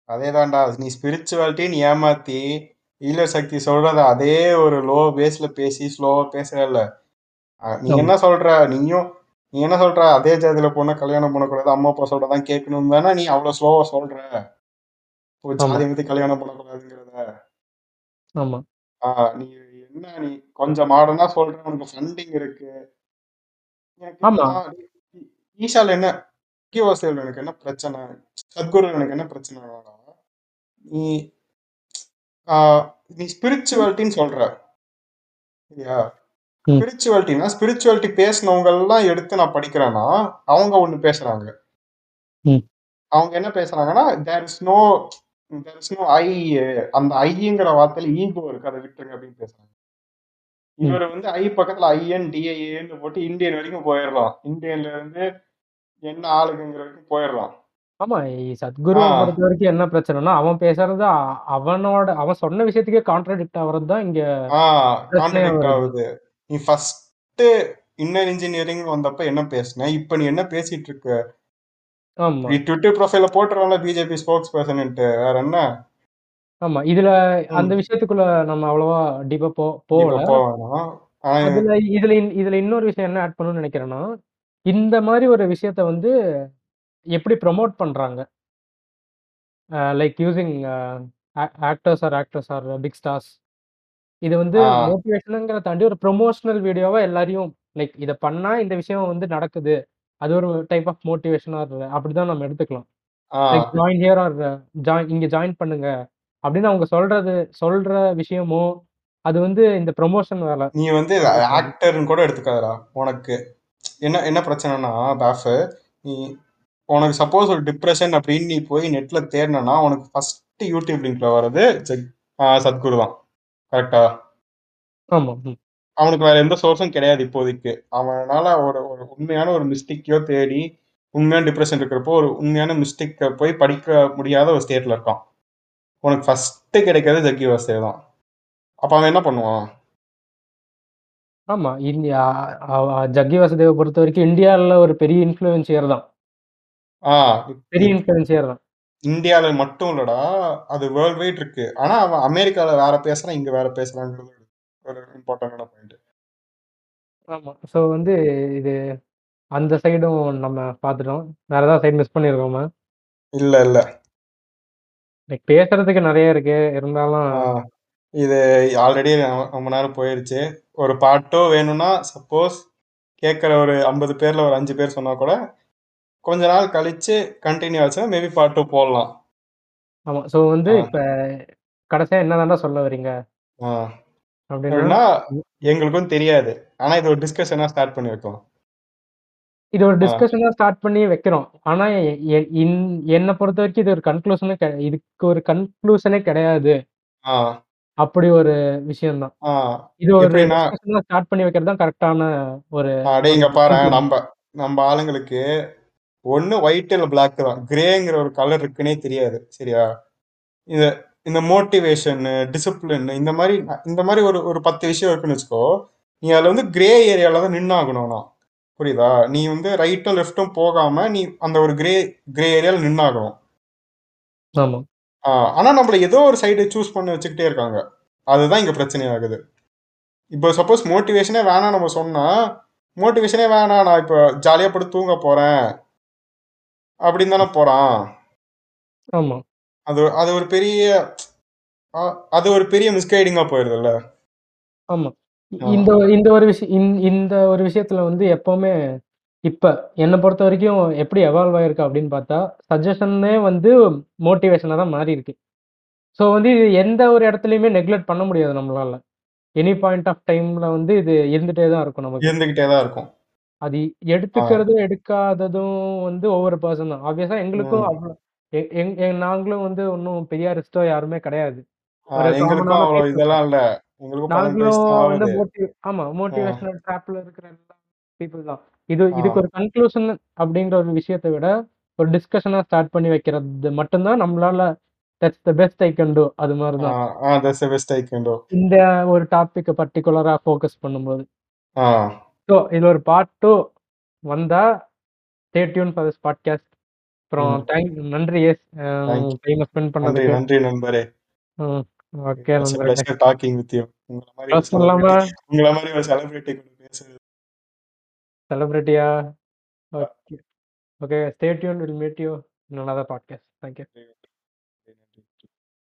அதேதான்டா நீ ஸ்பிரிச்சுவாலிட்டின்னு ஏமாத்தி ஈழ சக்தி சொல்றத அதே ஒரு லோ பேஸ்ல பேசி ஸ்லோவா பேசுறல நீ. என்ன சொல்ற? நீயும் நீ என்ன சொல்ற? அதே ஜாதியில பொண்ணை கல்யாணம் பண்ணக்கூடாது அம்மா அப்பா சொல்றதான் கேட்கணும் தானே நீ அவ்வளவு ஸ்லோவா சொல்ற. ஜாதி வந்து கல்யாணம் பண்ணக்கூடாதுங்கிறத. ஆமா. ஆஹ் நீ என்ன நீ கொஞ்சம் மாடர்னா சொல்ற உனக்கு ஃபண்டிங் இருக்கு. ஈஷால என்ன எனக்கு என்ன பிரச்சனை? சத்குரு எனக்கு என்ன பிரச்சனைனா நீ ஆஹ் நீ ஸ்பிரிச்சுவாலிட்டின்னு சொல்ற. இல்லையா? ம். ஸ்பிரிச்சுவாலிட்டினா ஸ்பிரிச்சுவாலிட்டி பேசினவங்க எல்லாம் எடுத்து நான் படிக்கிறேன்னா அவங்க ஒண்ணு பேசுறாங்க. ம். அவங்க என்ன பேசுறாங்கன்னா there is no there is no I அந்த ஐங்கிற வார்த்தையில ஈகோ இருக்கு அதை விட்டுருங்க அப்படின்னு பேசுறாங்க. இவர் வந்து ஐ பக்கத்துல ஐஎன் டிஐஏன்னு போட்டு இந்தியன் வரைக்கும் போயிடலாம். இந்தியன்ல இருந்து என்ன ஆளுக்குங்கிற வரைக்கும் போயிடலாம். ஆமா ஆ. பொறுத்த வரைக்கும் என்ன பிரச்சனைனா அவன் பேசுறது அவனோட அவன் சொன்ன விஷயத்துக்கே கான்ட்ராடிக்ட் ஆகுறது தான் இங்க. ஆகுது. நீ ஃபர்ஸ்ட் இன்னர் இன்ஜினியரிங் வந்தப்ப என்ன பேசுன? இப்ப நீ என்ன பேசிட்டு இருக்க ஆமா. நீ ட்விட்டர் ப்ரொஃபைல போட்டுறோம்ல பிஜேபி ஸ்போக்ஸ் பர்சன்ட்டு வேற என்ன? ஆமா இதுல. அந்த விஷயத்துக்குள்ள நம்ம அவ்வளவா டீப்பா போ போகல. இதுல இன்- இதுல இன்னொரு விஷயம் என்ன ஆட் பண்ணணும்னு நினைக்கிறேன்னா இந்த மாதிரி ஒரு விஷயத்த வந்து எப்படி ப்ரொமோட் பண்றாங்க? Like using actors or actors or big stars இது வந்து. மோட்டிவேஷனுங்கிற தாண்டி ஒரு ப்ரொமோஷனல் வீடியோவா எல்லாரையும் லைக் இதை பண்ணா இந்த விஷயம் வந்து நடக்குது. அது ஒரு டைப் ஆஃப் மோட்டிவேஷன் ஆர் அப்படிதான் நம்ம எடுத்துக்கலாம். Like join here or join இங்க ஜாயின் பண்ணுங்க. அப்படின்னு அவங்க சொல்றது சொல்ற விஷயமோ அது வந்து இந்த ப்ரொமோஷன் வேலை. நீ வந்து ஆக்டர்னு கூட எடுத்துக்காதடா உனக்கு. என்ன என்ன பிரச்சனைனா பாஃப் நீ உனக்கு சப்போஸ் ஒரு டிப்ரெஷன் அப்படின்னு நீ போய் நெட்ல தேடினா உனக்கு ஃபர்ஸ்ட் யூடியூப் லிங்க்ல வர்றது சத்குரு தான் கரெக்டா ஆமா. அவனுக்கு வேற எந்த சோர்ஸும் கிடையாது இப்போதைக்கு அவனால ஒரு ஒரு உண்மையான ஒரு மிஸ்டேக்கையோ தேடி உண்மையான டிப்ரெஷன் இருக்கிறப்போ ஒரு உண்மையான மிஸ்டேக்கை போய் படிக்க முடியாத ஒரு ஸ்டேட்ல இருக்கான் உனக்கு ஃபர்ஸ்ட் கிடைக்கிறது ஜக்கி வாசே தான் அப்ப அவன் என்ன பண்ணுவான் ஆமா. இந்தியா ஜக்கி வாசுதேவ பொறுத்தவரைக்கும் இந்தியால ஒரு பெரிய இன்ஃப்ளூயன்சியர் தான். ஆ. பெரிய இப் இன்ஃப்ளூயன்சியர் தான். இந்தியால மட்டும் இல்லடா. அது வேர்ல்ட் வைட் இருக்கு. ஆனா அவன் அமெரிக்கால வேற பேசுறான், இங்க வேற பேசுறான்ங்கிறது ஒரு இம்பார்ட்டன்டான பாயிண்ட். ஆமா. ஸோ வந்து இது அந்த சைடும் நம்ம பார்த்துட்டோம். வேற ஏதாவது சைடு மிஸ் பண்ணியிருக்கோமா? இல்ல, இல்ல. லைக் பேசுறதுக்கு நெறைய இருக்கு. இருந்தாலும். இது ஆல்ரெடி ரொம்ப நேரம் போயிருச்சு. ஒரு பார்ட் 2 வேணும்னா சப்போஸ் கேட்கிற ஒரு 50 பேர்ல ஒரு 5 பேர் சொன்னா கூட, கொஞ்ச நாள் கழிச்சு கன்டின்யூ ஆச்சுன்னா மேபி பார்ட் 2 போடலாம். ஆமா. ஸோ வந்து. இப்ப கடைசியா என்ன தான்டா சொல்ல வரீங்க? ஆ. அப்படின்னா. எங்களுக்கும் தெரியாது. ஆனா இது ஒரு டிஸ்கஷனா ஸ்டார்ட் பண்ணி வைக்கலாம். இது ஒரு. டிஸ்கஷனா ஸ்டார்ட் பண்ணி வைக்கிறோம். ஆனா எ எ இன் என்ன பொறுத்தவரைக்கும் இது ஒரு கன்க்ளூஷனே இதுக்கு ஒரு கன்க்ளூஷனே கிடையாது. ஆ. அப்படி ஒரு விஷயம் தான். ஆ. இது ஒரு எப்படின்னா டிஸ்கஷனா ஸ்டார்ட் பண்ணி வைக்கிறது தான் கரெக்ட்டான ஒரு டேய் ஒரு இங்க. திங்கிங். நம்ப நம்ப ஆளுங்களுக்கு ஒண்ணு ஒயிட் இல்ல பிளாக் தான். கிரேங்கிற ஒரு கலர் இருக்குன்னே தெரியாது. சரியா? இது இந்த மோட்டிவேஷன், டிசிப்ளின் இந்த மாரி இந்த மாரி ஒரு ஒரு 10 விஷயம் இருக்குன்னு வச்சுக்கோ. நீ அதுல வந்து கிரே ஏரியால தான் நின்னாகணும் ஆனா. புரியுதா? நீ வந்து ரைட்டும், லெஃப்ட்டும் போகாம நீ அந்த ஒரு கிரே கிரே ஏரியால நின்னாகணும். ஆமா. ஆ. ஆனா நம்மள ஏதோ ஒரு சைடு சூஸ் பண்ண வச்சுக்கிட்டே இருக்காங்க. அதுதான் இங்க பிரச்சனை ஆகுது. இப்போ சப்போஸ் மோட்டிவேஷனே வேணாம்னு நம்ம சொன்னா, மோட்டிவேஷனே வேணாம் நான் இப்ப ஜாலியா படுத்து தூங்க போறேன். அப்படின்னு தானே போறான். ஆமா. அது அது ஒரு பெரிய அது ஒரு பெரிய மிஸ்கைடிங்கா போயிருதுல்ல. ஆமா. இந்த இந்த ஒரு விஷயம் இந் இந்த ஒரு விஷயத்துல வந்து எப்பவுமே இப்ப என்ன பொறுத்தவரைக்கும் எப்படி எவால்வ் ஆயிருக்கு அப்படின்னு பார்த்தா, சஜஷனே வந்து மோட்டிவேஷனா தான் மாறியிருக்கு. ஸோ வந்து இது எந்த ஒரு இடத்துலயுமே நெக்லெக்ட் பண்ண முடியாது நம்மளால. எனி பாயிண்ட் ஆஃப் டைம்ல வந்து இது இருந்துட்டே தான் இருக்கும் நமக்கு. இருந்துகிட்டே தான் இருக்கும். அது. எடுத்துக்கிறதும், எடுக்காததும் வந்து ஒவ்வொரு பெர்சன் தான். ஆப்வியஸா எங்களுக்கும் எ எங் எங் நாங்களும் வந்து ஒண்ணும் பெரியாரிஸ்டோ யாருமே கிடையாது. ஆ ஒரு எங்களுக்கும் காமனான அவ்வளோ பீப்பிள் தான். இதெல்லாம் இல்ல. எங்களுக்கும் 18 வயசு நாங்களும் தான் வந்து ஆகுது. மோட்டிவ் ஆமா. ஆ. மோட்டிவேஷனல் ட்ராப்ல இருக்கிற எல்லா பீப்பிள் தான். இது ஆ. இதுக்கு ஒரு கன்க்ளூஷன் அப்படிங்கிற ஒரு விஷயத்த விட, ஒரு டிஸ்கஷனா ஸ்டார்ட் பண்ணி வைக்கிறது மட்டும் தான் நம்மளால that's the best I can do அது ஆ. தான். ஆ டூ. இந்த ஒரு டாபிக்க பர்ட்டிகுலரா ஃபோக்கஸ் பண்ணும்போது. ஆ. ஸோ இதுல ஒரு பார்ட் 2 வந்தா stay tune for this podcast. அப்புறம். தேங்க் நன்றி எஸ். டைம ஸ்பெண்ட் பண்ணதுக்கு. நன்றி நண்பரே. Okay. Pleasure talking with you. உங்கள? செலிபிரிட்டி உங்கள மாரி ஒரு செலிபிரிட்டி கூட பேசுறது. செலிபிரிட்டியா? Okay. Okay. Stay tuned. Will meet you in another podcast. Thank you.